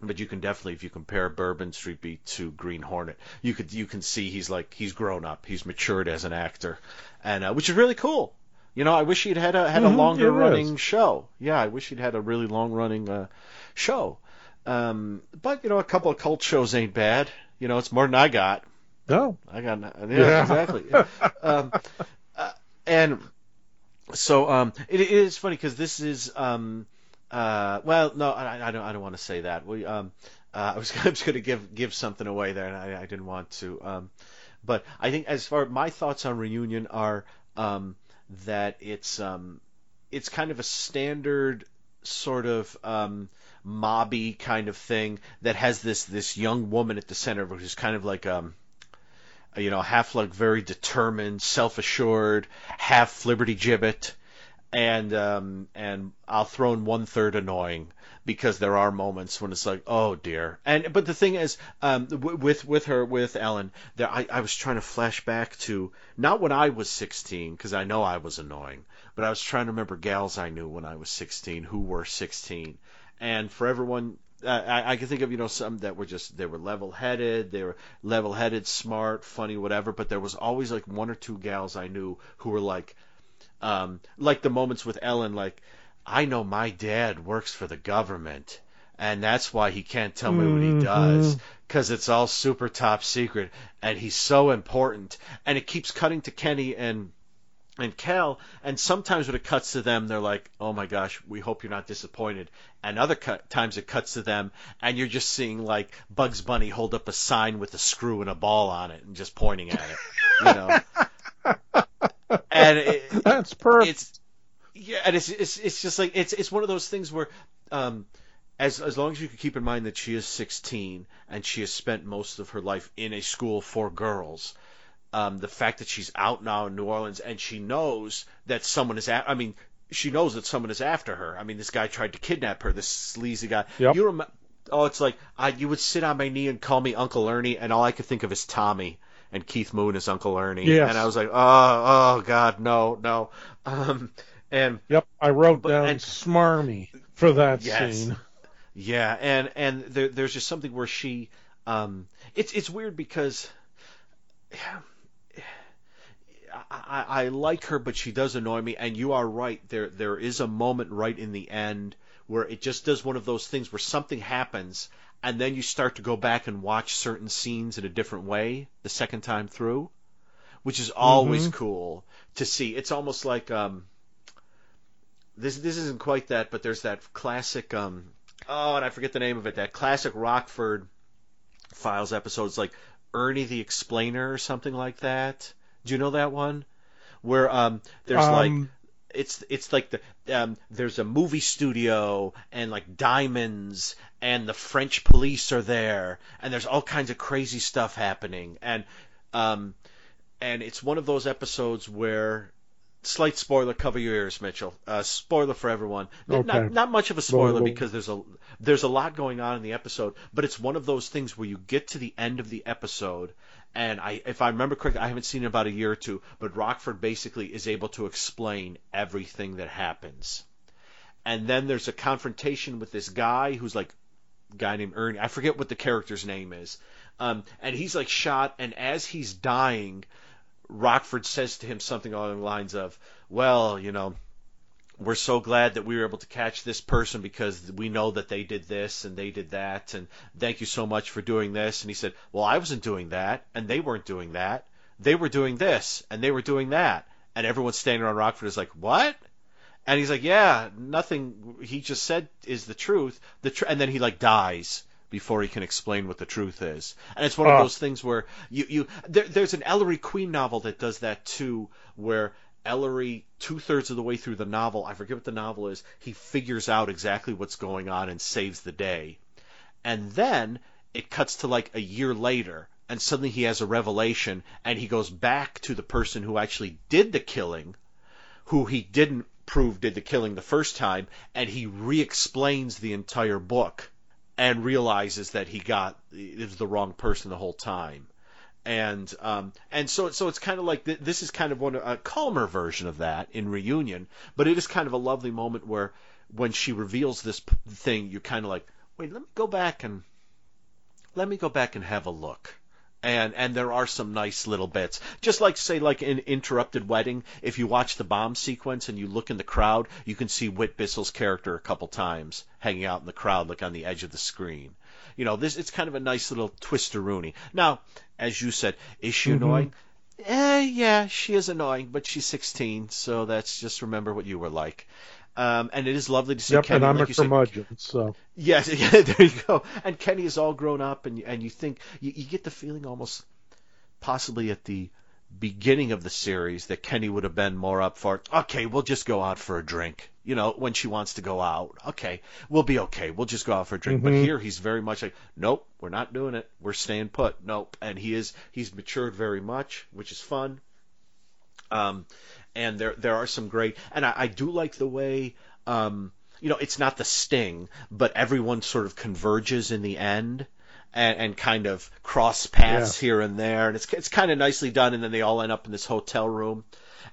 But you can definitely, if you compare Bourbon Street Beat to Green Hornet, you could you can see he's like he's grown up, he's matured as an actor, and uh, which is really cool. You know, I wish he'd had a had a Mhm, longer it is. running show. Yeah, I wish he'd had a really long running uh, show. Um, but you know, a couple of cult shows ain't bad. You know, it's more than I got. No. I got yeah, Yeah. exactly. um, uh, and so um, it, it is funny because this is um, uh, well, no, I, I don't I don't want to say that. We um, uh, I was, I was going to give give something away there, and I, I didn't want to. Um, but I think as far my thoughts on reunion are um, that it's um, it's kind of a standard sort of um, mobby kind of thing that has this this young woman at the center, is kind of like um, you know, half like very determined, self-assured, half flibberty gibbet, and um, and I'll throw in one third annoying because there are moments when it's like, oh dear. And but the thing is, um, with with her with Ellen, there I, I was trying to flash back to not when I was 16 because I know I was annoying, but I was trying to remember gals I knew when I was 16 who were 16, and for everyone uh, I, I can think of you know some that were just they were level headed, they were level headed, smart, funny, whatever. But there was always like one or two gals I knew who were like, um, like the moments with Ellen, like I know my dad works for the government, and that's why he can't tell me what he mm-hmm. does because it's all super top secret, and he's so important. And it keeps cutting to Kenny and and Cal, and sometimes when it cuts to them, they're like, "Oh my gosh, we hope you're not disappointed." And other cut, times it cuts to them, and you're just seeing like Bugs Bunny hold up a sign with a screw and a ball on it, and just pointing at it, you know. and it, That's perfect. it's yeah, and it's it's it's just like it's it's one of those things where, um, as as long as you can keep in mind that she is 16 and she has spent most of her life in a school for girls, um, the fact that she's out now in New Orleans and she knows that someone is at, I mean, she knows that someone is after her. I mean, this guy tried to kidnap her, this sleazy guy. Yep. You remember? Oh, it's like I, you would sit on my knee and call me Uncle Ernie, and all I could think of is Tommy and Keith Moon is Uncle Ernie, Yes. and I was like, oh, oh God, no, no. Um, and Yep, I wrote But- down and- smarmy for that Yes. scene. Yeah, and and there, there's just something where she, um, it's it's weird because, I, I, I like her, but she does annoy me. And you are right. There there is a moment right in the end where it just does one of those things where something happens, and then you start to go back and watch certain scenes in a different way the second time through, which is always Mhm. cool to see. It's almost like um. This this isn't quite that, but there's that classic um oh, and I forget the name of it. That classic Rockford Files episodes, like Ernie the Explainer or something like that. Do you know that one? Where um, there's like Um, it's it's like the um, there's a movie studio and like diamonds and the French police are there and there's all kinds of crazy stuff happening and um, and it's one of those episodes where slight spoiler cover your ears mitchell uh, spoiler for everyone N- not, not much of a spoiler because there's a there's a lot going on in the episode but it's one of those things where you get to the end of the episode and I, if I remember correctly, I haven't seen it in about a year or two, but Rockford basically is able to explain everything that happens. And then there's a confrontation with this guy who's like a guy named Ernie. I forget what the character's name is. Um, and he's like shot, and as he's dying, Rockford says to him something along the lines of, "Well, you know, we're so glad that we were able to catch this person because we know that they did this and they did that and thank you so much for doing this. And he said well i wasn't doing that and they weren't doing that. They were doing this and they were doing that. And everyone standing around rockford is like what? And he's like yeah nothing he just said is the truth. The tr-, and then he like dies before he can explain what the truth is and it's one of Ah. those things where you you there, there's an ellery queen novel that does that too where Ellery, two thirds of the way through the novel, I forget what the novel is, he figures out exactly what's going on and saves the day. And then it cuts to like a year later, and suddenly he has a revelation, and he goes back to the person who actually did the killing, who he didn't prove did the killing the first time, and he re explains the entire book and realizes that he got was the wrong person the whole time and um, and so so it's kind of like th- this is kind of one a calmer version of that in reunion, but it is kind of a lovely moment where when she reveals this p- thing, you're kind of like, wait, let me go back and let me go back and have a look. And and there are some nice little bits, just like say like in Interrupted Wedding. If you watch the bomb sequence and you look in the crowd, you can see Whit Bissell's character a couple times hanging out in the crowd, like on the edge of the screen. You know, this it's kind of a nice little twister Rooney. Now, as you said, is she Mhm. annoying? Eh, yeah, she is annoying, but she's 16, so that's just remember what you were like. Um, and it is lovely to see Yep, Kenny, and I'm like a you said, so Yes, yeah, there you go. And Kenny is all grown up, and and you think you, you get the feeling almost, possibly at the beginning of the series, that Kenny would have been more up for. Okay, we'll just go out for a drink. You know, when she wants to go out. Okay, we'll be okay. We'll just go out for a drink. But Mhm. here he's very much like, nope, we're not doing it. We're staying put. Nope. And he is he's matured very much, which is fun. Um, and there there are some great, and I, I do like the way, um, you know, it's not the sting, but everyone sort of converges in the end, and, and kind of cross paths here and there, and it's it's kind of nicely done. And then they all end up in this hotel room,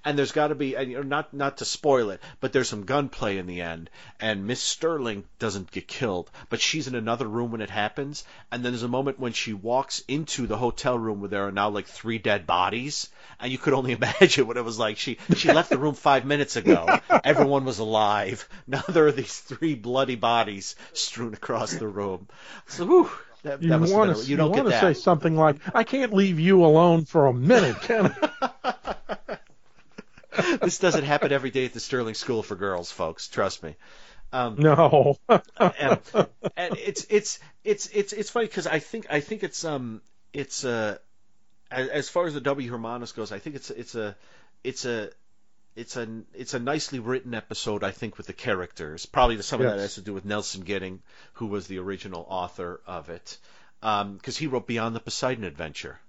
and there's got to be and you know, not not to spoil it, but there's some gunplay in the end, and Miss Sterling doesn't get killed, but she's in another room when it happens, and then there's a moment when she walks into the hotel room where there are now like three dead bodies, and you could only imagine what it was like. She she left the room five minutes ago, everyone was alive. Now there are these three bloody bodies strewn across the room. So whew, that, You that want to you don't want to say something like, "I can't leave you alone for a minute, can I?" this doesn't happen every day at the Sterling School for Girls, folks. Trust me. Um, no. and, and it's it's it's it's it's funny because I think I think it's um it's uh as, as far as the W Hermanos goes, I think it's it's a it's a it's a it's a nicely written episode. I think with the characters. Probably some of that has to do with Nelson Gidding, who was the original author of it, because he wrote Beyond the Poseidon Adventure.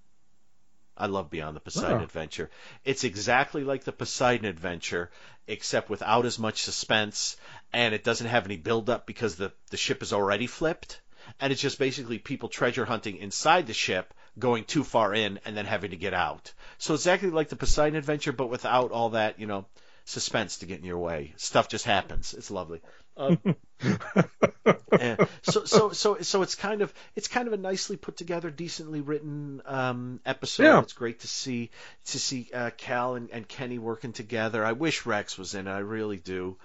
I love Beyond the Poseidon. Adventure. It's exactly like the Poseidon Adventure, except without as much suspense, and it doesn't have any build up because the the ship is already flipped, and it's just basically people treasure hunting inside the ship, going too far in, and then having to get out. So exactly like the Poseidon Adventure, but without all that, you know, suspense to get in your way. Stuff just happens. It's lovely. And so so so so it's kind of it's kind of a nicely put together, decently written um, episode. Yeah. It's great to see to see uh, Cal and, and Kenny working together. I wish Rex was in it. I really do.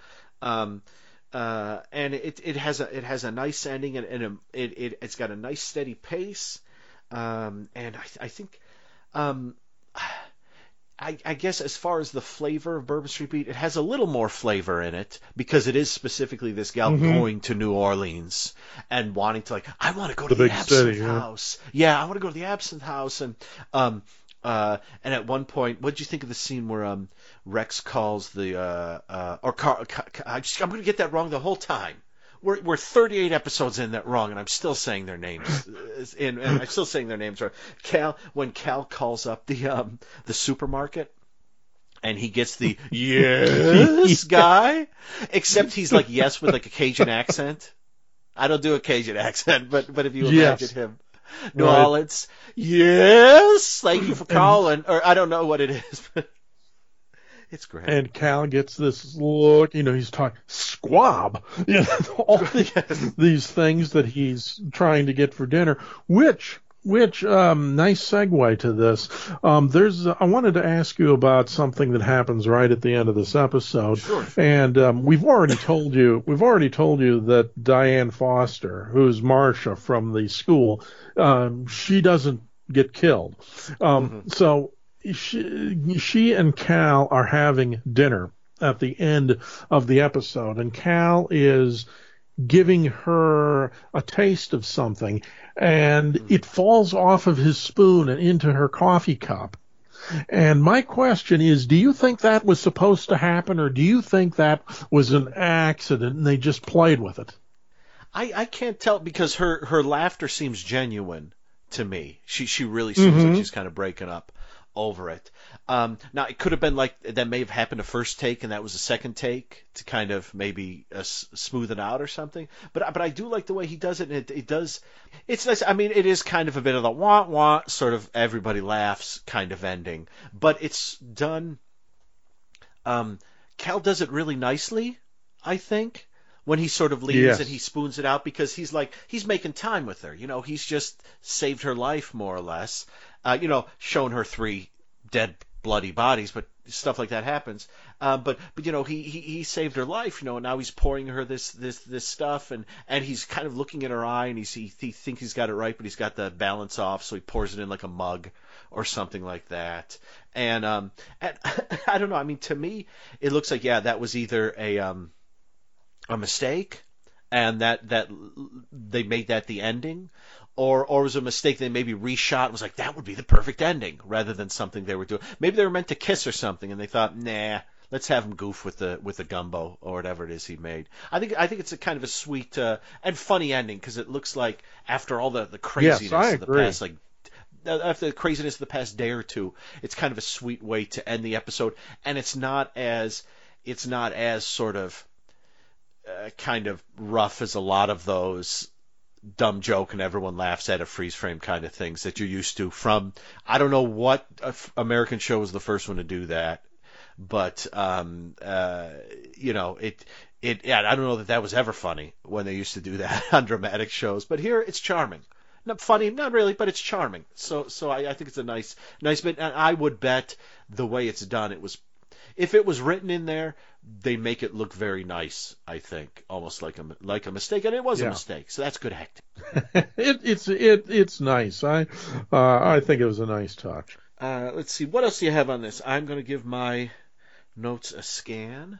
Um, uh, and it it has a it has a nice ending and, and a, it, it it's got a nice steady pace. Um, and I I think um, I, I guess as far as the flavor of Bourbon Street Beat, it has a little more flavor in it because it is specifically this gal Mhm. going to New Orleans and wanting to like, I want to go The to the Absinthe city. House. Yeah, I want to go to the Absinthe House and um uh and at one point, what did you think of the scene where um Rex calls the uh uh or Car- Ca- Ca- I just, I'm going to get that wrong the whole time. We're, we're 38 episodes in that wrong, and I'm still saying their names. and, and I'm still saying their names right. Cal, when Cal calls up the um, the supermarket, and he gets the yes guy, except he's like yes with like a Cajun accent. I don't do a Cajun accent, but but if you Yes. imagine him, New Right. Orleans, yes, thank you for calling, or I don't know what it is, but it's great. And Cal gets this look, you know, he's talking squab, you know, all the, these things that he's trying to get for dinner, which, which, um, nice segue to this. Um, there's, I wanted to ask you about something that happens right at the end of this episode. Sure. And, um, we've already told you, we've already told you that Dianne Foster, who's Marcia from the school, um, she doesn't get killed. Um, so, she, she and Cal are having dinner at the end of the episode, and Cal is giving her a taste of something, and it falls off of his spoon and into her coffee cup. And my question is, do you think that was supposed to happen, or do you think that was an accident and they just played with it? I, I can't tell because her, her laughter seems genuine to me. She she really seems like Mhm. she's kind of breaking up over it. Um, now it could have been like that may have happened a first take and that was a second take to kind of maybe uh, smooth it out or something. But but I do like the way he does it. And it it does. It's nice. I mean, it is kind of a bit of the wah wah sort of everybody laughs kind of ending, but it's done. Um, Cal does it really nicely, I think when he sort of leaves Yes. and he spoons it out because he's like he's making time with her. You know, he's just saved her life more or less. Uh, you know, shown her three dead bloody bodies, but stuff like that happens. Uh, but but you know, he, he he saved her life. You know, and now he's pouring her this this this stuff, and and he's kind of looking in her eye, and he's, he he thinks he's got it right, but he's got the balance off, so he pours it in like a mug or something like that. And um, and I don't know. I mean, to me, it looks like yeah, that was either a um a mistake and that that they made that the ending or or was it a mistake they maybe reshot and was like that would be the perfect ending rather than something they were doing. Maybe they were meant to kiss or something and they thought nah let's have him goof with the with the gumbo or whatever it is he made. I think i think it's a kind of a sweet uh, and funny ending because it looks like after all the the craziness I of the past like after the craziness of the past day or two, it's kind of a sweet way to end the episode, and it's not as it's not as sort of uh, kind of rough as a lot of those dumb joke and everyone laughs at it, freeze frame kind of things that you're used to from. I don't know what American show was the first one to do that, but um, uh, you know it. It, yeah, I don't know that that was ever funny when they used to do that on dramatic shows, but here it's charming. Not funny, not really, but it's charming. So, so I, I think it's a nice, nice bit. And I would bet the way it's done, it was, if it was written in there, they make it look very nice. I think almost like a like a mistake, and it was Yeah. a mistake. So that's good acting. it, it's it it's nice. I uh, I think it was a nice touch. Uh, let's see, what else do you have on this? I'm going to give my notes a scan.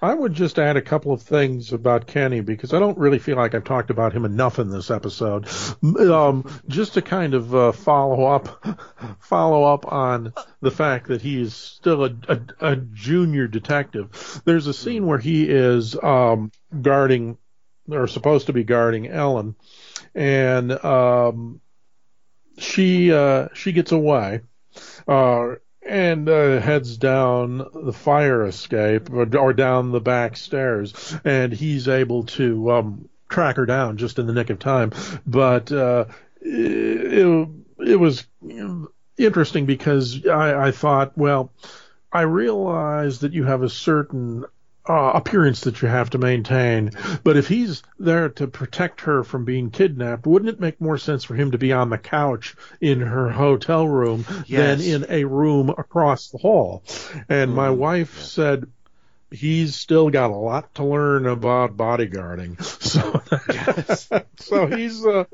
I would just add a couple of things about Kenny because I don't really feel like I've talked about him enough in this episode. Um, just to kind of uh, follow up, follow up on the fact that he is still a, a, a junior detective. There's a scene where he is um, guarding, or supposed to be guarding Ellen, and um, she uh, she gets away. Uh, and uh, heads down the fire escape or, or down the back stairs, and he's able to um, track her down just in the nick of time. But uh, it, it was interesting because I, I thought, well, I realize that you have a certain uh, appearance that you have to maintain. But if he's there to protect her from being kidnapped, wouldn't it make more sense for him to be on the couch in her hotel room Yes. than in a room across the hall? And my wife said he's still got a lot to learn about bodyguarding. So, so he's uh,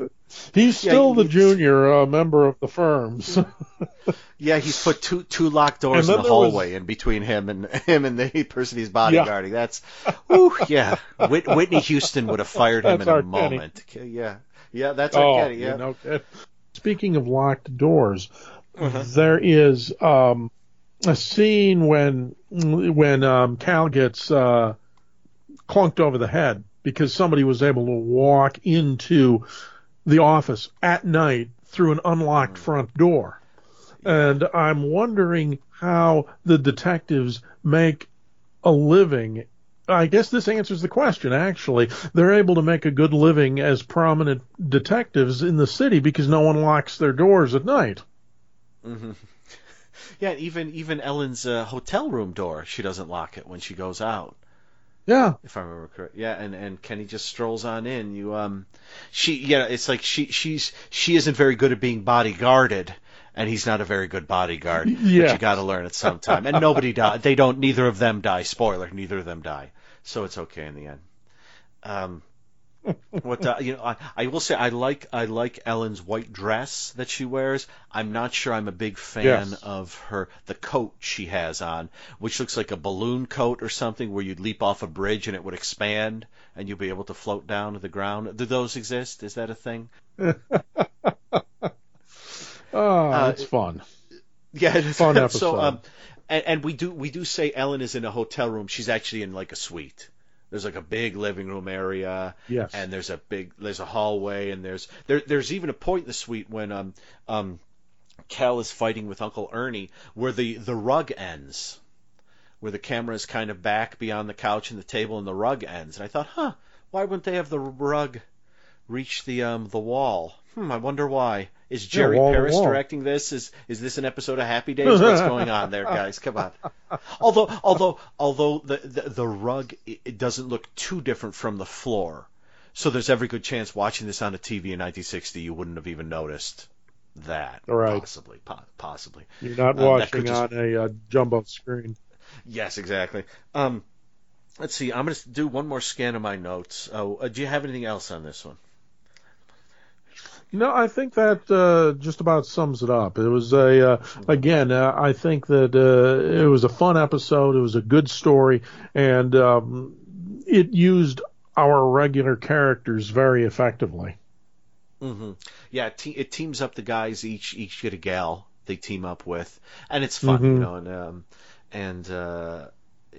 he's Yeah, still the junior uh, member of the firm. So, Yeah, he's put two two locked doors in the there was- hallway in between him and him and the person he's bodyguarding. That's, whew, yeah. Whit, Whitney Houston would have fired him in a our Kenny. moment. Yeah, yeah, that's our oh, Kenny. Yeah. you know, speaking of locked doors, Uh-huh. there is um, a scene when when um, Cal gets uh, clunked over the head because somebody was able to walk into the office at night through an unlocked front door. And I'm wondering how the detectives make a living. I guess this answers the question, actually. They're able to make a good living as prominent detectives in the city because no one locks their doors at night. hmm Yeah, even even Ellen's uh, hotel room door, she doesn't lock it when she goes out. Yeah. if I remember correct. Yeah, and and Kenny just strolls on in. You um, she yeah, it's like she she's she isn't very good at being bodyguarded, and he's not a very good bodyguard. But Yeah. you got to learn it sometime. And nobody die. They don't. Neither of them die. Spoiler. Neither of them die. So it's okay in the end. Um. What uh, you know, I, I will say I like I like Ellen's white dress that she wears. I'm not sure I'm a big fan Yes. of her the coat she has on, which looks like a balloon coat or something where you'd leap off a bridge and it would expand and you'd be able to float down to the ground. Do those exist? Is that a thing? Oh, Uh, it's fun. Yeah, it is. Fun So, episode. um, and, and we do we do say Ellen is in a hotel room. She's actually in like a suite. There's like a big living room area, Yes. and there's a big there's a hallway, and there's there there's even a point in the suite when um um Cal is fighting with Uncle Ernie where the the rug ends, where the camera is kind of back beyond the couch and the table, and the rug ends. And I thought, huh, why wouldn't they have the rug reach the um the wall? Hmm, I wonder why. Is Jerry wall Paris wall. directing this? Is is this an episode of Happy Days? What's going on there, guys? Come on. Although although although the the, the rug it, doesn't look too different from the floor, so there's every good chance watching this on a TV in 1960 you wouldn't have even noticed that. Right. Possibly, po- possibly. You're not Uh, watching just- on a uh, jumbo screen. Yes, exactly. Um, let's see. I'm going to do one more scan of my notes. Oh, uh, do you have anything else on this one? No, I think that uh, just about sums it up. It was a uh, again. Uh, I think that uh, it was a fun episode. It was a good story, and um, it used our regular characters very effectively. Mm-hmm. Yeah, it, te- it teams up the guys. Each each get a gal they team up with, and it's fun, you Mhm. know. And um, and uh,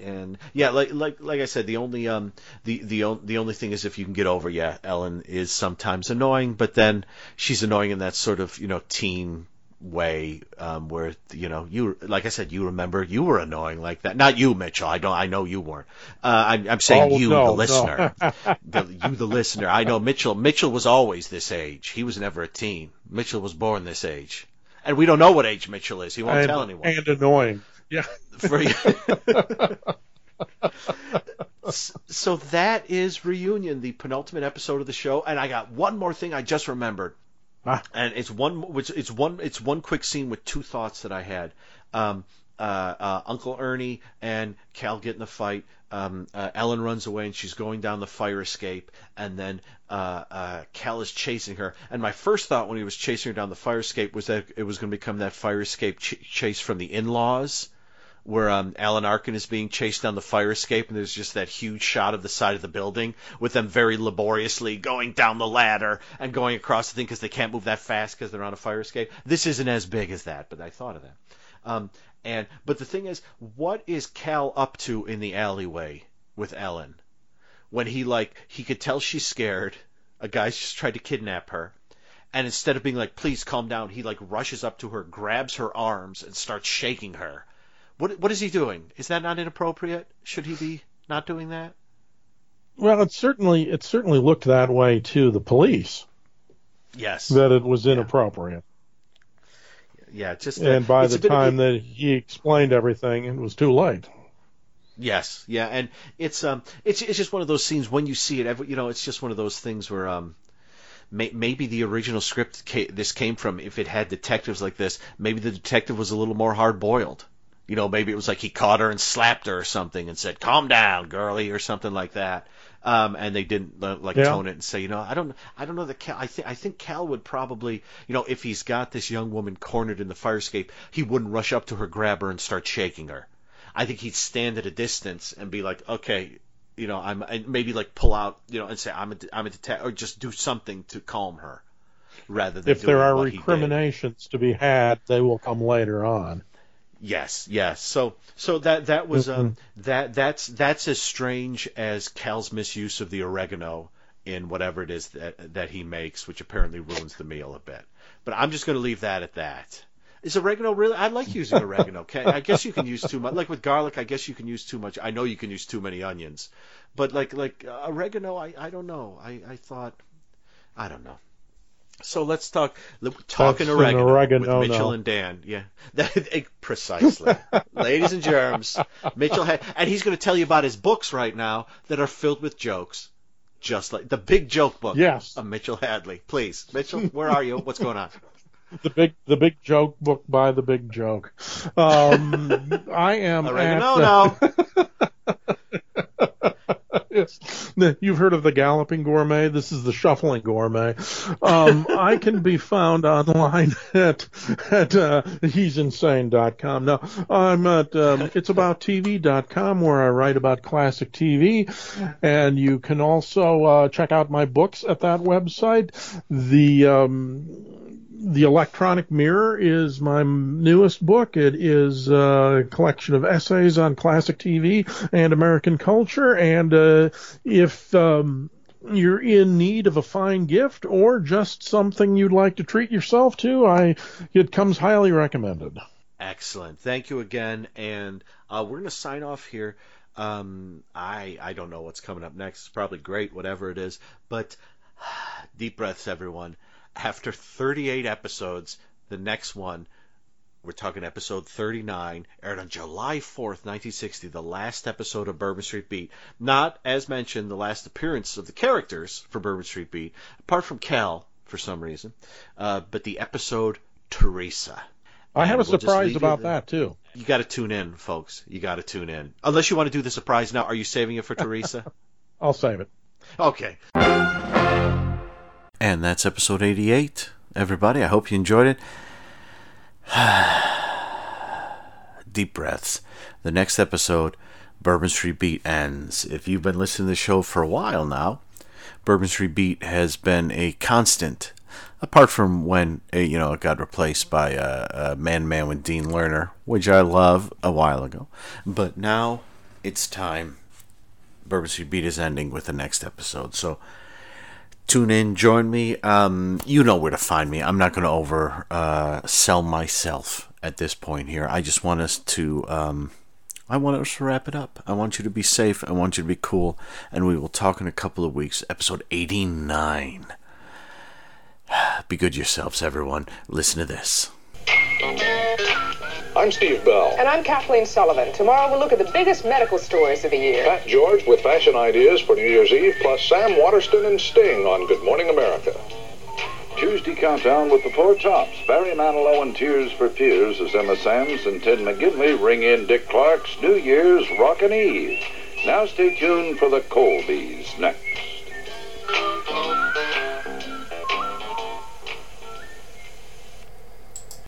and yeah, like like like I said, the only um the the the only thing is if you can get over, yeah, Ellen is sometimes annoying, but then she's annoying in that sort of you know teen way um, where you know you like I said you remember you were annoying like that. Not you Mitchell. I don't I know you weren't. Uh, I'm, I'm saying Oh, you no, the no. listener. The, you the listener. I know Mitchell Mitchell was always this age. He was never a teen. Mitchell was born this age. And we don't know what age Mitchell is. He won't and, tell anyone. and annoying. Yeah. so that is reunion the penultimate episode of the show and i got one more thing i just remembered Ah. and it's one which it's one it's one quick scene with two thoughts that i had um uh, uh, Uncle Ernie and Cal get in the fight. Um, uh, Ellen runs away and she's going down the fire escape, and then uh, uh, Cal is chasing her. And my first thought when he was chasing her down the fire escape was that it was going to become that fire escape ch- chase from the in-laws where um, Alan Arkin is being chased down the fire escape, and there's just that huge shot of the side of the building with them very laboriously going down the ladder and going across the thing because they can't move that fast because they're on a fire escape. This isn't as big as that, but I thought of that. Um, and but the thing is, what is Cal up to in the alleyway with Ellen? When he like he could tell she's scared. A guy's just tried to kidnap her. And instead of being like, please calm down, he like rushes up to her, grabs her arms, and starts shaking her. What what is he doing? Is that not inappropriate? Should he be not doing that? Well, it certainly it certainly looked that way to the police Yes. that it was inappropriate. yeah, just And by the a bit of a- time that he explained everything, it was too late. Yes, yeah, and it's um, it's it's just one of those scenes when you see it, every, you know, it's just one of those things where um, may, maybe the original script ca- this came from, if it had detectives like this, maybe the detective was a little more hard boiled. You know, maybe it was like he caught her and slapped her or something and said, "Calm down, girlie," or something like that. Um, and they didn't like Yeah. tone it and say, you know, I don't, I don't know that Cal. I think, I think Cal would probably, you know, if he's got this young woman cornered in the fire escape, he wouldn't rush up to her, grab her, and start shaking her. I think he'd stand at a distance and be like, okay, you know, I'm, and maybe like pull out, you know, and say, I'm a, I'm a detective, or just do something to calm her, rather than If there are recriminations to be had, they will come later on. Yes, yes. So so that that was um Mm-hmm. that that's that's as strange as Cal's misuse of the oregano in whatever it is that that he makes, which apparently ruins the meal a bit. But I'm just going to leave that at that. Is oregano really? I like using oregano. Okay, I guess you can use too much. Like with garlic, I guess you can use too much. I know you can use too many onions, but like like uh, oregano, I I don't know. I I thought I don't know. So let's talk talking oregano, oregano, with Mitchell no. and Dan. Yeah, that, precisely, ladies and germs. Mitchell had, and he's going to tell you about his books right now that are filled with jokes, just like the Big Joke Book. Yes. of Mitchell Hadley. Please, Mitchell, where are you? What's going on? The big the big joke book by the big joke. Um, I am Oregano, at, no. Yes. You've heard of the galloping gourmet. This is the shuffling gourmet. Um, I can be found online at at uh, he'sinsane.com. Now I'm at um, it'sabout.tv.com where I write about classic TV, and you can also uh, check out my books at that website. The um, the Electronic Mirror is my newest book. It is a collection of essays on classic TV and American culture. And uh, if um, you're in need of a fine gift or just something you'd like to treat yourself to, I it comes highly recommended. Excellent. Thank you again, and uh, we're going to sign off here. Um, I I don't know what's coming up next. It's probably great, whatever it is. But deep breaths, everyone. After 38 episodes, the next one, we're talking episode 39, aired on July 4th, 1960, the last episode of Bourbon Street Beat. Not, as mentioned, the last appearance of the characters for Bourbon Street Beat, apart from Cal, for some reason, uh, but the episode Teresa. I have And a we'll surprise about that too. You got to tune in, folks. You got to tune in. Unless you want to do the surprise now. Are you saving it for Teresa? I'll save it. okay. And that's episode 88. Everybody, I hope you enjoyed it. Deep breaths. The next episode, Bourbon Street Beat ends. If you've been listening to the show for a while now, Bourbon Street Beat has been a constant. Apart from when uh, you know it got replaced by uh, uh, Man Man with Dean Lerner, which I love a while ago, but now it's time. Bourbon Street Beat is ending with the next episode, so Tune in, join me. Um, you know where to find me. I'm not going to over uh, sell myself at this point here. I just want us to. Um, I want us to wrap it up. I want you to be safe. I want you to be cool. And we will talk in a couple of weeks. Episode 89. Be good yourselves, everyone. Listen to this. I'm Steve Bell. And I'm Kathleen Sullivan. Tomorrow we'll look at the biggest medical stories of the year. Pat George with fashion ideas for New Year's Eve, plus Sam Waterston and Sting on Good Morning America. Tuesday countdown with the four tops. Barry Manilow and Tears for Fears as Emma Samms and Ted McGinley ring in Dick Clark's New Year's Rockin' Eve. Now stay tuned for the Colbys next.